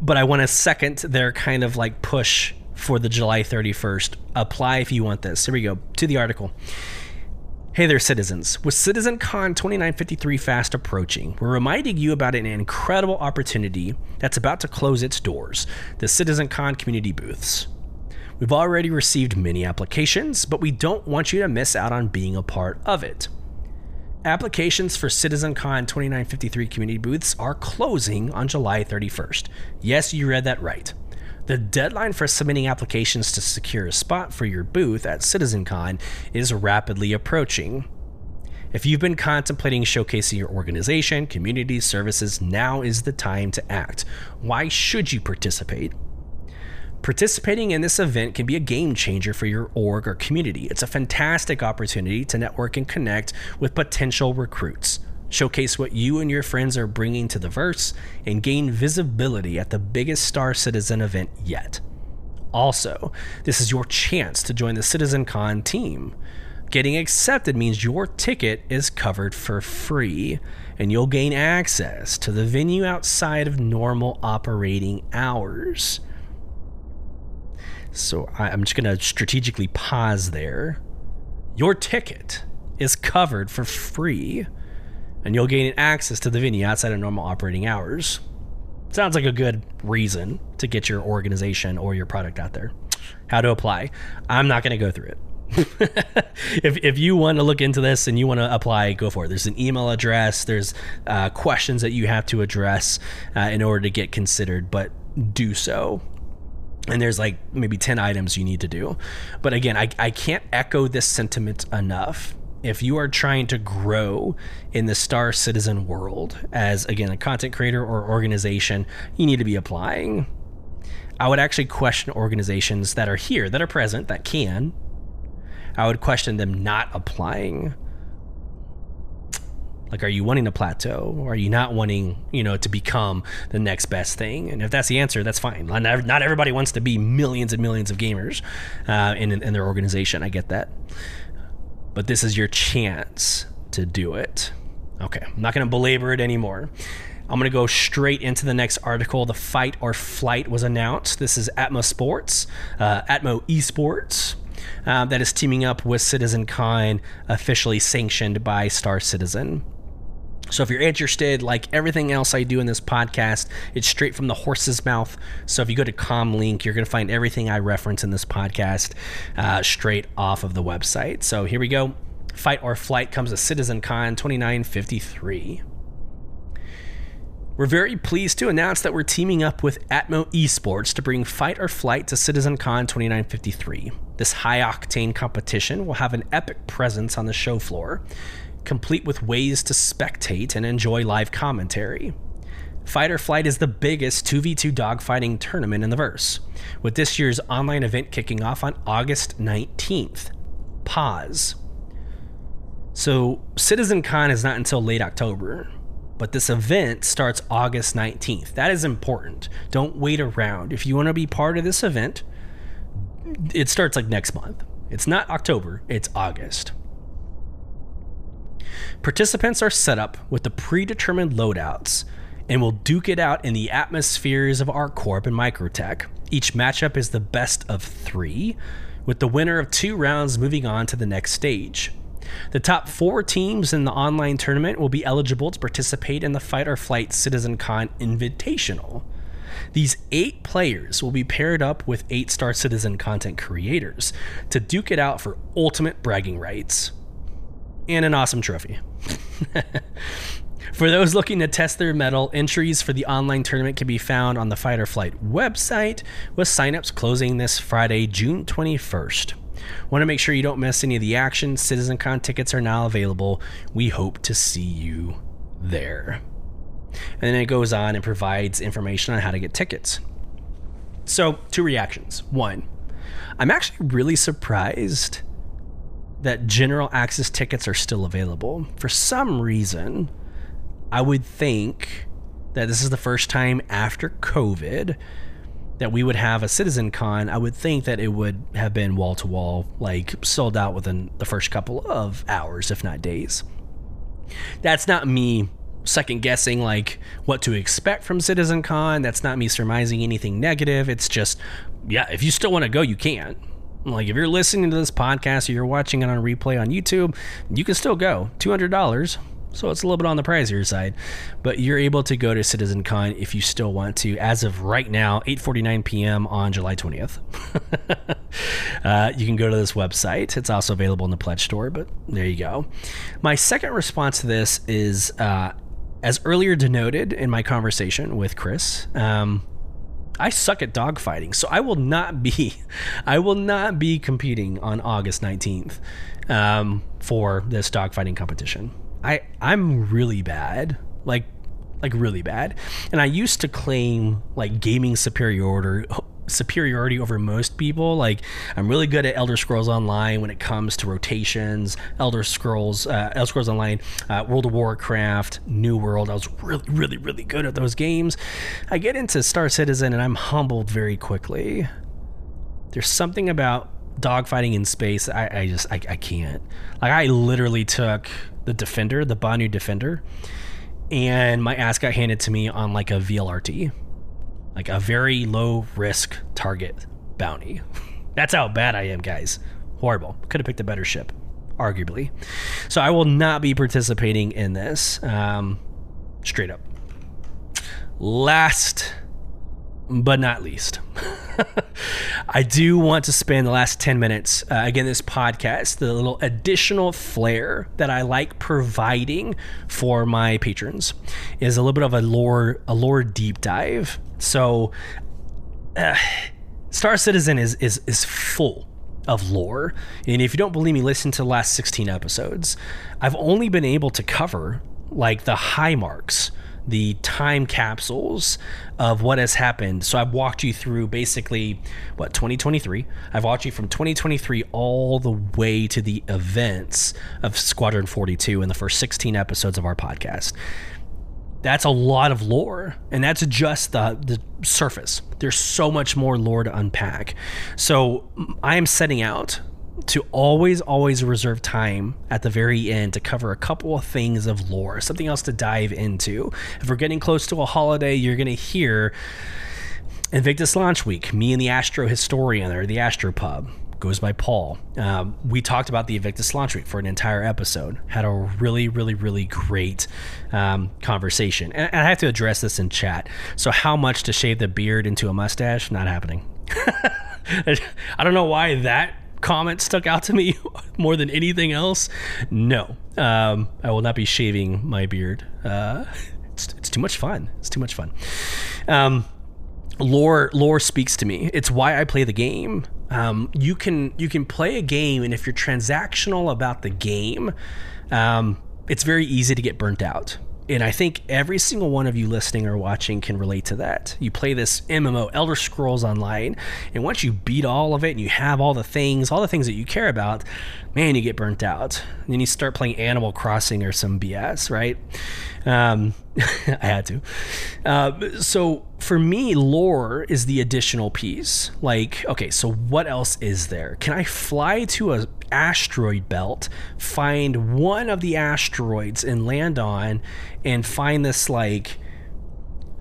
but I want to second their kind of like push for the July 31st. Apply if you want this. Here we go to the article. Hey there, citizens. With CitizenCon 2953 fast approaching, we're reminding you about an incredible opportunity that's about to close its doors the CitizenCon community booths. We've already received many applications, but we don't want you to miss out on being a part of it. Applications for CitizenCon 2953 community booths are closing on July 31st. Yes, you read that right. The deadline for submitting applications to secure a spot for your booth at CitizenCon is rapidly approaching. If you've been contemplating showcasing your organization, community services, now is the time to act. Why should you participate? Participating in this event can be a game changer for your org or community. It's a fantastic opportunity to network and connect with potential recruits, showcase what you and your friends are bringing to the verse, and gain visibility at the biggest Star Citizen event yet. Also, this is your chance to join the CitizenCon team. Getting accepted means your ticket is covered for free, and you'll gain access to the venue outside of normal operating hours. So I'm just going to strategically pause there. Your ticket is covered for free, and you'll gain access to the venue outside of normal operating hours. Sounds like a good reason to get your organization or your product out there. How to apply? I'm not going to go through it. if, if you want to look into this and you want to apply, go for it. There's an email address, there's uh, questions that you have to address uh, in order to get considered, but do so and there's like maybe 10 items you need to do. But again, I, I can't echo this sentiment enough. If you are trying to grow in the Star Citizen world as, again, a content creator or organization, you need to be applying. I would actually question organizations that are here, that are present, that can. I would question them not applying like, are you wanting a plateau? Are you not wanting, you know, to become the next best thing? And if that's the answer, that's fine. Not everybody wants to be millions and millions of gamers uh, in, in their organization. I get that. But this is your chance to do it. Okay, I'm not going to belabor it anymore. I'm going to go straight into the next article. The fight or flight was announced. This is Atmo Sports, uh, ATMO Esports. Uh, that is teaming up with Citizen Con, officially sanctioned by Star Citizen. So if you're interested, like everything else I do in this podcast, it's straight from the horse's mouth. So if you go to Comlink, you're going to find everything I reference in this podcast uh, straight off of the website. So here we go. Fight or Flight comes to Citizen Con 2953. We're very pleased to announce that we're teaming up with ATMO Esports to bring Fight or Flight to Citizen Con 2953. This high octane competition will have an epic presence on the show floor complete with ways to spectate and enjoy live commentary. Fight or Flight is the biggest 2v2 dogfighting tournament in the verse, with this year's online event kicking off on August 19th. Pause. So, Citizen Con is not until late October, but this event starts August 19th. That is important. Don't wait around. If you want to be part of this event, it starts like next month. It's not October, it's August. Participants are set up with the predetermined loadouts and will duke it out in the atmospheres of ArcCorp and Microtech. Each matchup is the best of three, with the winner of two rounds moving on to the next stage. The top four teams in the online tournament will be eligible to participate in the Fight or Flight Citizen Con Invitational. These eight players will be paired up with eight star citizen content creators to duke it out for ultimate bragging rights and an awesome trophy. for those looking to test their metal, entries for the online tournament can be found on the Fight or Flight website, with signups closing this Friday, June 21st. Want to make sure you don't miss any of the action. CitizenCon tickets are now available. We hope to see you there. And then it goes on and provides information on how to get tickets. So, two reactions. One, I'm actually really surprised that general access tickets are still available. For some reason, I would think that this is the first time after COVID that we would have a citizen con. I would think that it would have been wall to wall, like sold out within the first couple of hours, if not days. That's not me second guessing like what to expect from Citizen Con. That's not me surmising anything negative. It's just, yeah, if you still want to go, you can. Like if you're listening to this podcast or you're watching it on replay on YouTube, you can still go. $200. So it's a little bit on the pricier side, but you're able to go to Citizen Con if you still want to. As of right now, 8:49 p.m. on July 20th, uh, you can go to this website. It's also available in the Pledge Store. But there you go. My second response to this is, uh, as earlier denoted in my conversation with Chris. Um, I suck at dogfighting, so I will not be, I will not be competing on August nineteenth um, for this dogfighting competition. I I'm really bad, like like really bad, and I used to claim like gaming superiority superiority over most people. Like I'm really good at Elder Scrolls Online when it comes to rotations. Elder Scrolls, uh, Elder Scrolls Online, uh, World of Warcraft, New World. I was really, really, really good at those games. I get into Star Citizen and I'm humbled very quickly. There's something about dogfighting in space. I, I just I, I can't. Like I literally took the Defender, the Banu Defender, and my ass got handed to me on like a VLRT like a very low risk target bounty. That's how bad I am, guys. Horrible. Could have picked a better ship, arguably. So I will not be participating in this. Um, straight up. Last but not least, I do want to spend the last 10 minutes, uh, again, this podcast, the little additional flair that I like providing for my patrons is a little bit of a lore, a lore deep dive. So, uh, Star Citizen is is is full of lore. And if you don't believe me, listen to the last 16 episodes. I've only been able to cover like the high marks, the time capsules of what has happened. So I've walked you through basically what 2023. I've walked you from 2023 all the way to the events of Squadron 42 in the first 16 episodes of our podcast that's a lot of lore and that's just the the surface. There's so much more lore to unpack. So i am setting out to always always reserve time at the very end to cover a couple of things of lore something else to dive into. If we're getting close to a holiday you're going to hear invictus launch week me and the astro historian or the astro pub goes by Paul. Um, we talked about the Invictus week for an entire episode. Had a really, really, really great um, conversation. And, and I have to address this in chat. So, how much to shave the beard into a mustache? Not happening. I don't know why that comment stuck out to me more than anything else. No, um, I will not be shaving my beard. Uh, it's, it's, too much fun. It's too much fun. Um, lore lore speaks to me. It's why I play the game. Um, you can you can play a game, and if you're transactional about the game, um, it's very easy to get burnt out. And I think every single one of you listening or watching can relate to that. You play this MMO, Elder Scrolls Online, and once you beat all of it and you have all the things, all the things that you care about, man, you get burnt out. And then you start playing Animal Crossing or some BS, right? Um, I had to. Uh, so for me, lore is the additional piece. Like, okay, so what else is there? Can I fly to a asteroid belt, find one of the asteroids and land on, and find this like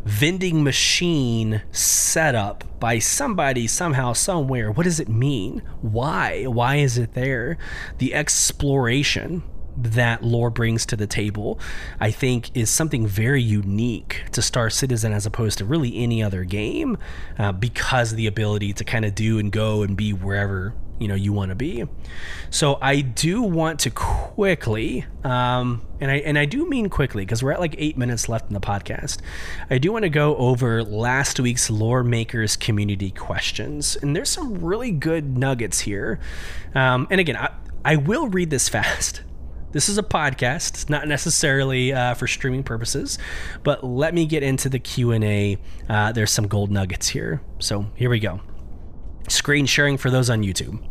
vending machine set up by somebody somehow somewhere what does it mean why why is it there the exploration that lore brings to the table, I think is something very unique to Star Citizen as opposed to really any other game, uh, because of the ability to kind of do and go and be wherever you know you want to be. So I do want to quickly, um, and I and I do mean quickly because we're at like eight minutes left in the podcast. I do want to go over last week's lore makers community questions, and there's some really good nuggets here. Um, and again, I, I will read this fast this is a podcast. It's not necessarily uh, for streaming purposes, but let me get into the Q and A. Uh, there's some gold nuggets here. So here we go. Screen sharing for those on YouTube.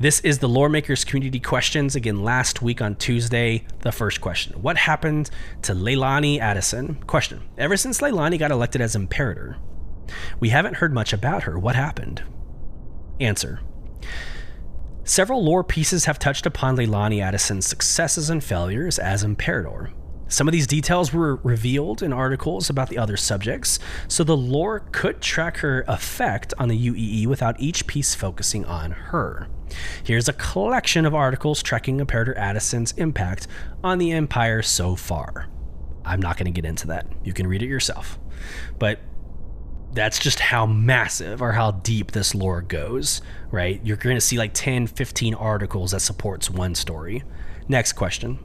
This is the Lore Makers community questions. Again, last week on Tuesday, the first question What happened to Laylani Addison? Question Ever since Laylani got elected as Imperator, we haven't heard much about her. What happened? Answer Several lore pieces have touched upon Laylani Addison's successes and failures as Imperator. Some of these details were revealed in articles about the other subjects, so the lore could track her effect on the UEE without each piece focusing on her. Here's a collection of articles tracking Imperator Addison's impact on the Empire so far. I'm not going to get into that. You can read it yourself. But that's just how massive or how deep this lore goes, right? You're going to see like 10, 15 articles that supports one story. Next question.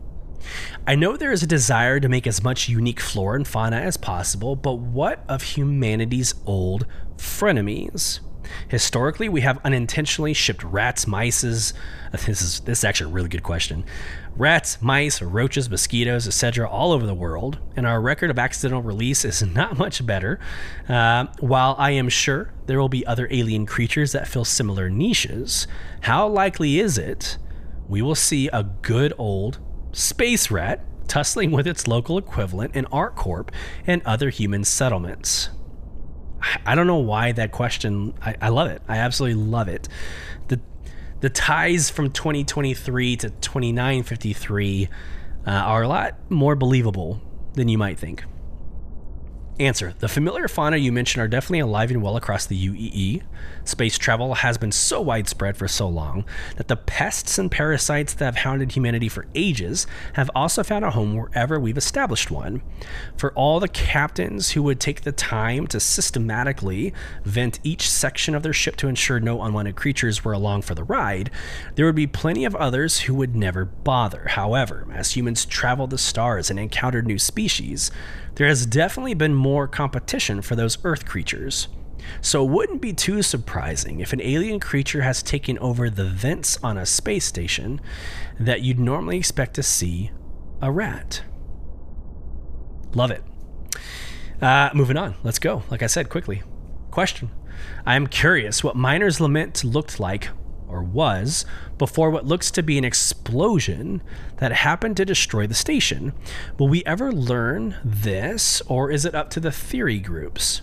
I know there is a desire to make as much unique flora and fauna as possible, but what of humanity's old frenemies? Historically, we have unintentionally shipped rats, mices. This is this is actually a really good question. Rats, mice, roaches, mosquitoes, etc., all over the world, and our record of accidental release is not much better. Uh, while I am sure there will be other alien creatures that fill similar niches, how likely is it we will see a good old space rat tussling with its local equivalent in ArcCorp and other human settlements? I don't know why that question. I, I love it. I absolutely love it. The the ties from 2023 to 2953 uh, are a lot more believable than you might think. Answer The familiar fauna you mentioned are definitely alive and well across the UEE. Space travel has been so widespread for so long that the pests and parasites that have hounded humanity for ages have also found a home wherever we've established one. For all the captains who would take the time to systematically vent each section of their ship to ensure no unwanted creatures were along for the ride, there would be plenty of others who would never bother. However, as humans traveled the stars and encountered new species, there has definitely been more competition for those Earth creatures. So it wouldn't be too surprising if an alien creature has taken over the vents on a space station that you'd normally expect to see a rat. Love it. Uh, moving on. Let's go. Like I said, quickly. Question. I am curious what Miner's Lament looked like or was before what looks to be an explosion that happened to destroy the station. Will we ever learn this, or is it up to the theory groups?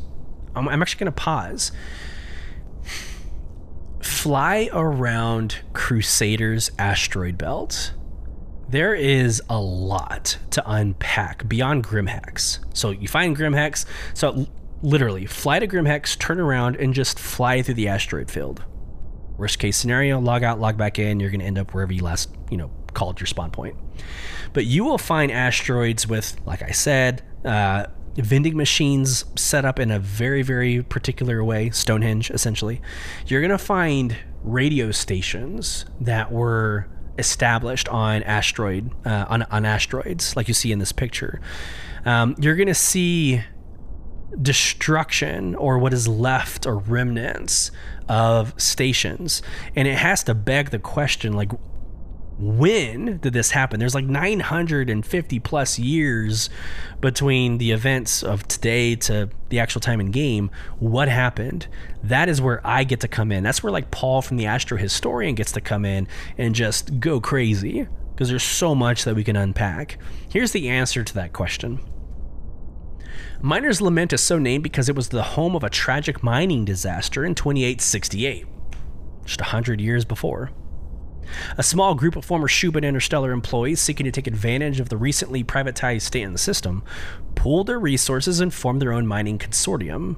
I'm, I'm actually going to pause. Fly around Crusader's asteroid belt. There is a lot to unpack beyond Grimhex. So you find Grimhex. So literally, fly to Grimhex, turn around, and just fly through the asteroid field. Worst case scenario, log out, log back in. You're going to end up wherever you last, you know, called your spawn point. But you will find asteroids with, like I said, uh, vending machines set up in a very, very particular way, Stonehenge, essentially. You're going to find radio stations that were established on asteroid uh, on, on asteroids, like you see in this picture. Um, you're going to see destruction or what is left or remnants of stations and it has to beg the question like when did this happen? There's like 950 plus years between the events of today to the actual time in game. What happened? That is where I get to come in. That's where like Paul from the Astro Historian gets to come in and just go crazy because there's so much that we can unpack. Here's the answer to that question. Miner's Lament is so named because it was the home of a tragic mining disaster in 2868, just 100 years before. A small group of former Shubin Interstellar employees seeking to take advantage of the recently privatized state in the system pooled their resources and formed their own mining consortium.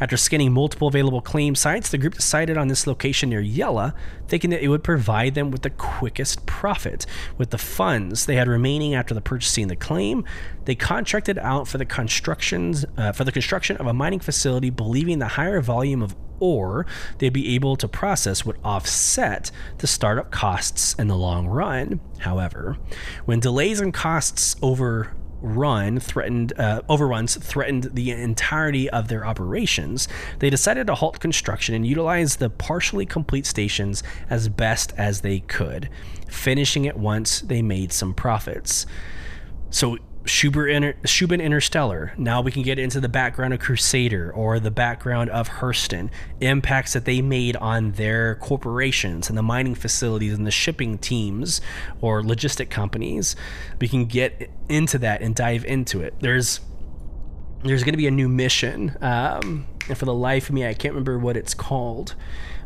After scanning multiple available claim sites, the group decided on this location near Yela, thinking that it would provide them with the quickest profit. With the funds they had remaining after the purchasing the claim, they contracted out for the constructions uh, for the construction of a mining facility, believing the higher volume of ore they'd be able to process would offset the startup costs in the long run. However, when delays and costs over run threatened uh, overruns threatened the entirety of their operations they decided to halt construction and utilize the partially complete stations as best as they could finishing it once they made some profits. So Schubert Inter- Interstellar. Now we can get into the background of Crusader or the background of Hurston, impacts that they made on their corporations and the mining facilities and the shipping teams or logistic companies. We can get into that and dive into it. There's there's going to be a new mission, um, and for the life of me, I can't remember what it's called,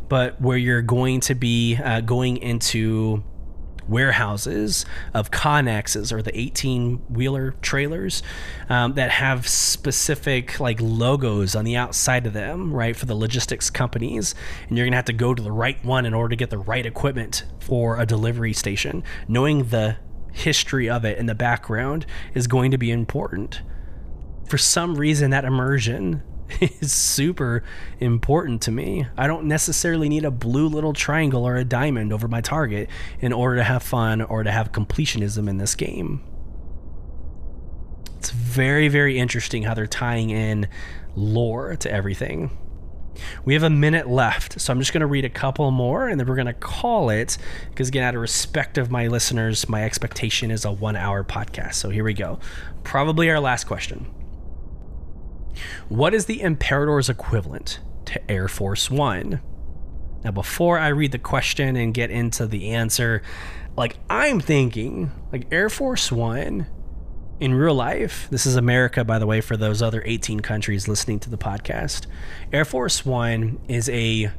but where you're going to be uh, going into warehouses of Connexes or the 18 wheeler trailers um, that have specific like logos on the outside of them, right, for the logistics companies. And you're going to have to go to the right one in order to get the right equipment for a delivery station. Knowing the history of it in the background is going to be important. For some reason, that immersion is super important to me. I don't necessarily need a blue little triangle or a diamond over my target in order to have fun or to have completionism in this game. It's very, very interesting how they're tying in lore to everything. We have a minute left, so I'm just going to read a couple more and then we're going to call it because, again, out of respect of my listeners, my expectation is a one hour podcast. So here we go. Probably our last question. What is the Imperator's equivalent to Air Force One? Now, before I read the question and get into the answer, like I'm thinking, like Air Force One in real life, this is America, by the way, for those other 18 countries listening to the podcast. Air Force One is a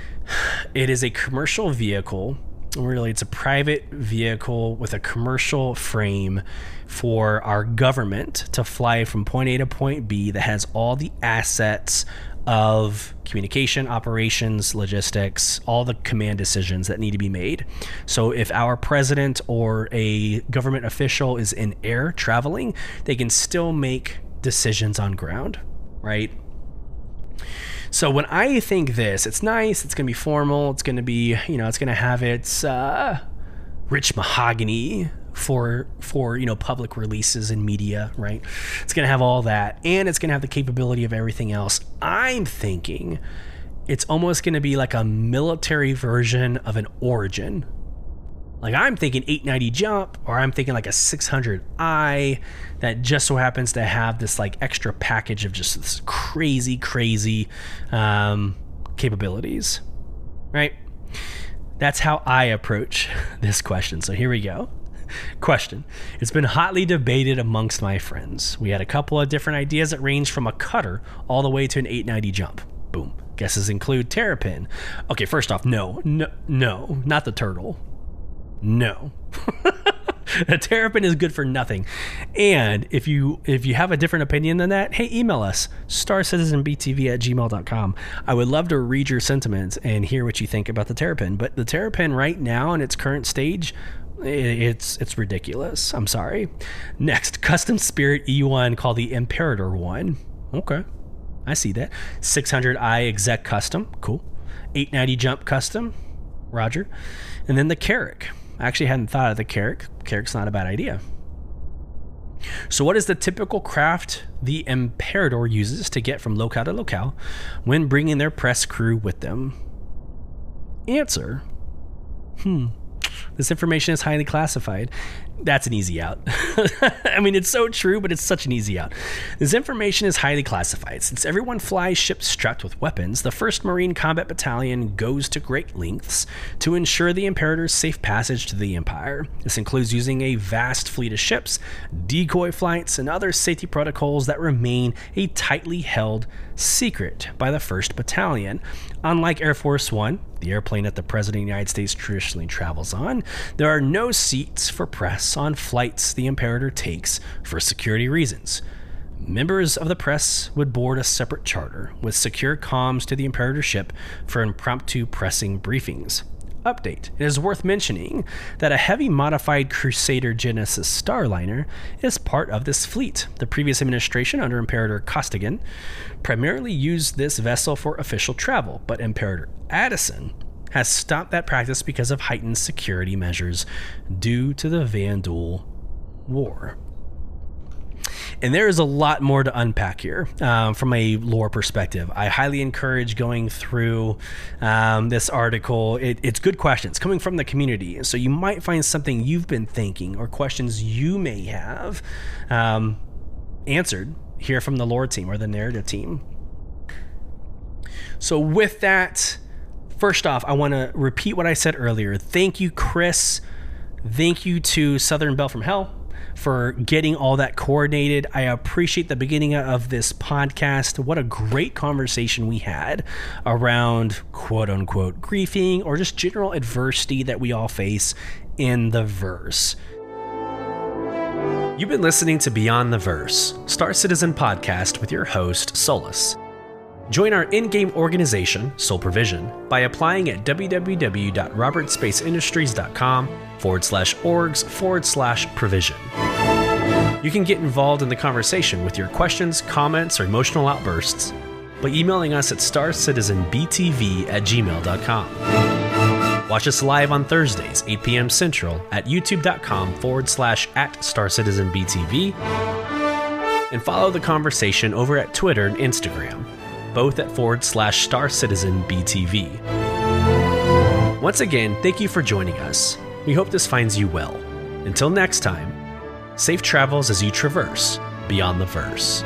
it is a commercial vehicle really it's a private vehicle with a commercial frame for our government to fly from point A to point B that has all the assets of communication, operations, logistics, all the command decisions that need to be made. So if our president or a government official is in air traveling, they can still make decisions on ground, right? So when I think this, it's nice, it's going to be formal, it's going to be, you know, it's going to have its uh, rich mahogany for for you know public releases and media, right? It's going to have all that, and it's going to have the capability of everything else. I'm thinking it's almost going to be like a military version of an Origin. Like I'm thinking 890 jump, or I'm thinking like a 600i that just so happens to have this like extra package of just this crazy, crazy um, capabilities, right? That's how I approach this question. So here we go. Question. It's been hotly debated amongst my friends. We had a couple of different ideas that range from a cutter all the way to an 890 jump. Boom. Guesses include Terrapin. Okay, first off, no, no, no, not the turtle. No. a terrapin is good for nothing. And if you if you have a different opinion than that, hey, email us, starcitizenbtv at gmail.com. I would love to read your sentiments and hear what you think about the terrapin. But the terrapin right now in its current stage, it's it's ridiculous. I'm sorry. Next, custom spirit E1 called the Imperator one. Okay. I see that. 600i exec custom. Cool. 890 jump custom. Roger. And then the Carrack. I actually hadn't thought of the Carrack. Carrack's not a bad idea. So, what is the typical craft the Imperator uses to get from locale to locale when bringing their press crew with them? Answer. Hmm. This information is highly classified. That's an easy out. I mean, it's so true, but it's such an easy out. This information is highly classified. Since everyone flies ships strapped with weapons, the 1st Marine Combat Battalion goes to great lengths to ensure the Imperator's safe passage to the Empire. This includes using a vast fleet of ships, decoy flights, and other safety protocols that remain a tightly held secret by the 1st Battalion. Unlike Air Force One, the airplane that the President of the United States traditionally travels on, there are no seats for press on flights the Imperator takes for security reasons. Members of the press would board a separate charter with secure comms to the Imperator ship for impromptu pressing briefings. Update. It is worth mentioning that a heavy modified Crusader Genesis Starliner is part of this fleet. The previous administration, under Imperator Costigan, primarily used this vessel for official travel, but Imperator Addison has stopped that practice because of heightened security measures due to the Vanduul War. And there is a lot more to unpack here um, from a lore perspective. I highly encourage going through um, this article. It, it's good questions coming from the community. So you might find something you've been thinking or questions you may have um, answered here from the lore team or the narrative team. So, with that, first off, I want to repeat what I said earlier. Thank you, Chris. Thank you to Southern Bell from Hell for getting all that coordinated. I appreciate the beginning of this podcast. What a great conversation we had around quote unquote griefing or just general adversity that we all face in the verse. You've been listening to Beyond the Verse, Star Citizen podcast with your host, Sulyce. Join our in game organization, Sol Provision, by applying at www.robertspaceindustriescom forward slash orgs forward slash provision. You can get involved in the conversation with your questions, comments, or emotional outbursts by emailing us at starcitizenbtv at gmail.com. Watch us live on Thursdays, 8 p.m. Central at youtube.com forward slash at starcitizenbtv and follow the conversation over at Twitter and Instagram both at forward slash star citizen BTV. Once again, thank you for joining us. We hope this finds you well. Until next time, safe travels as you traverse beyond the verse.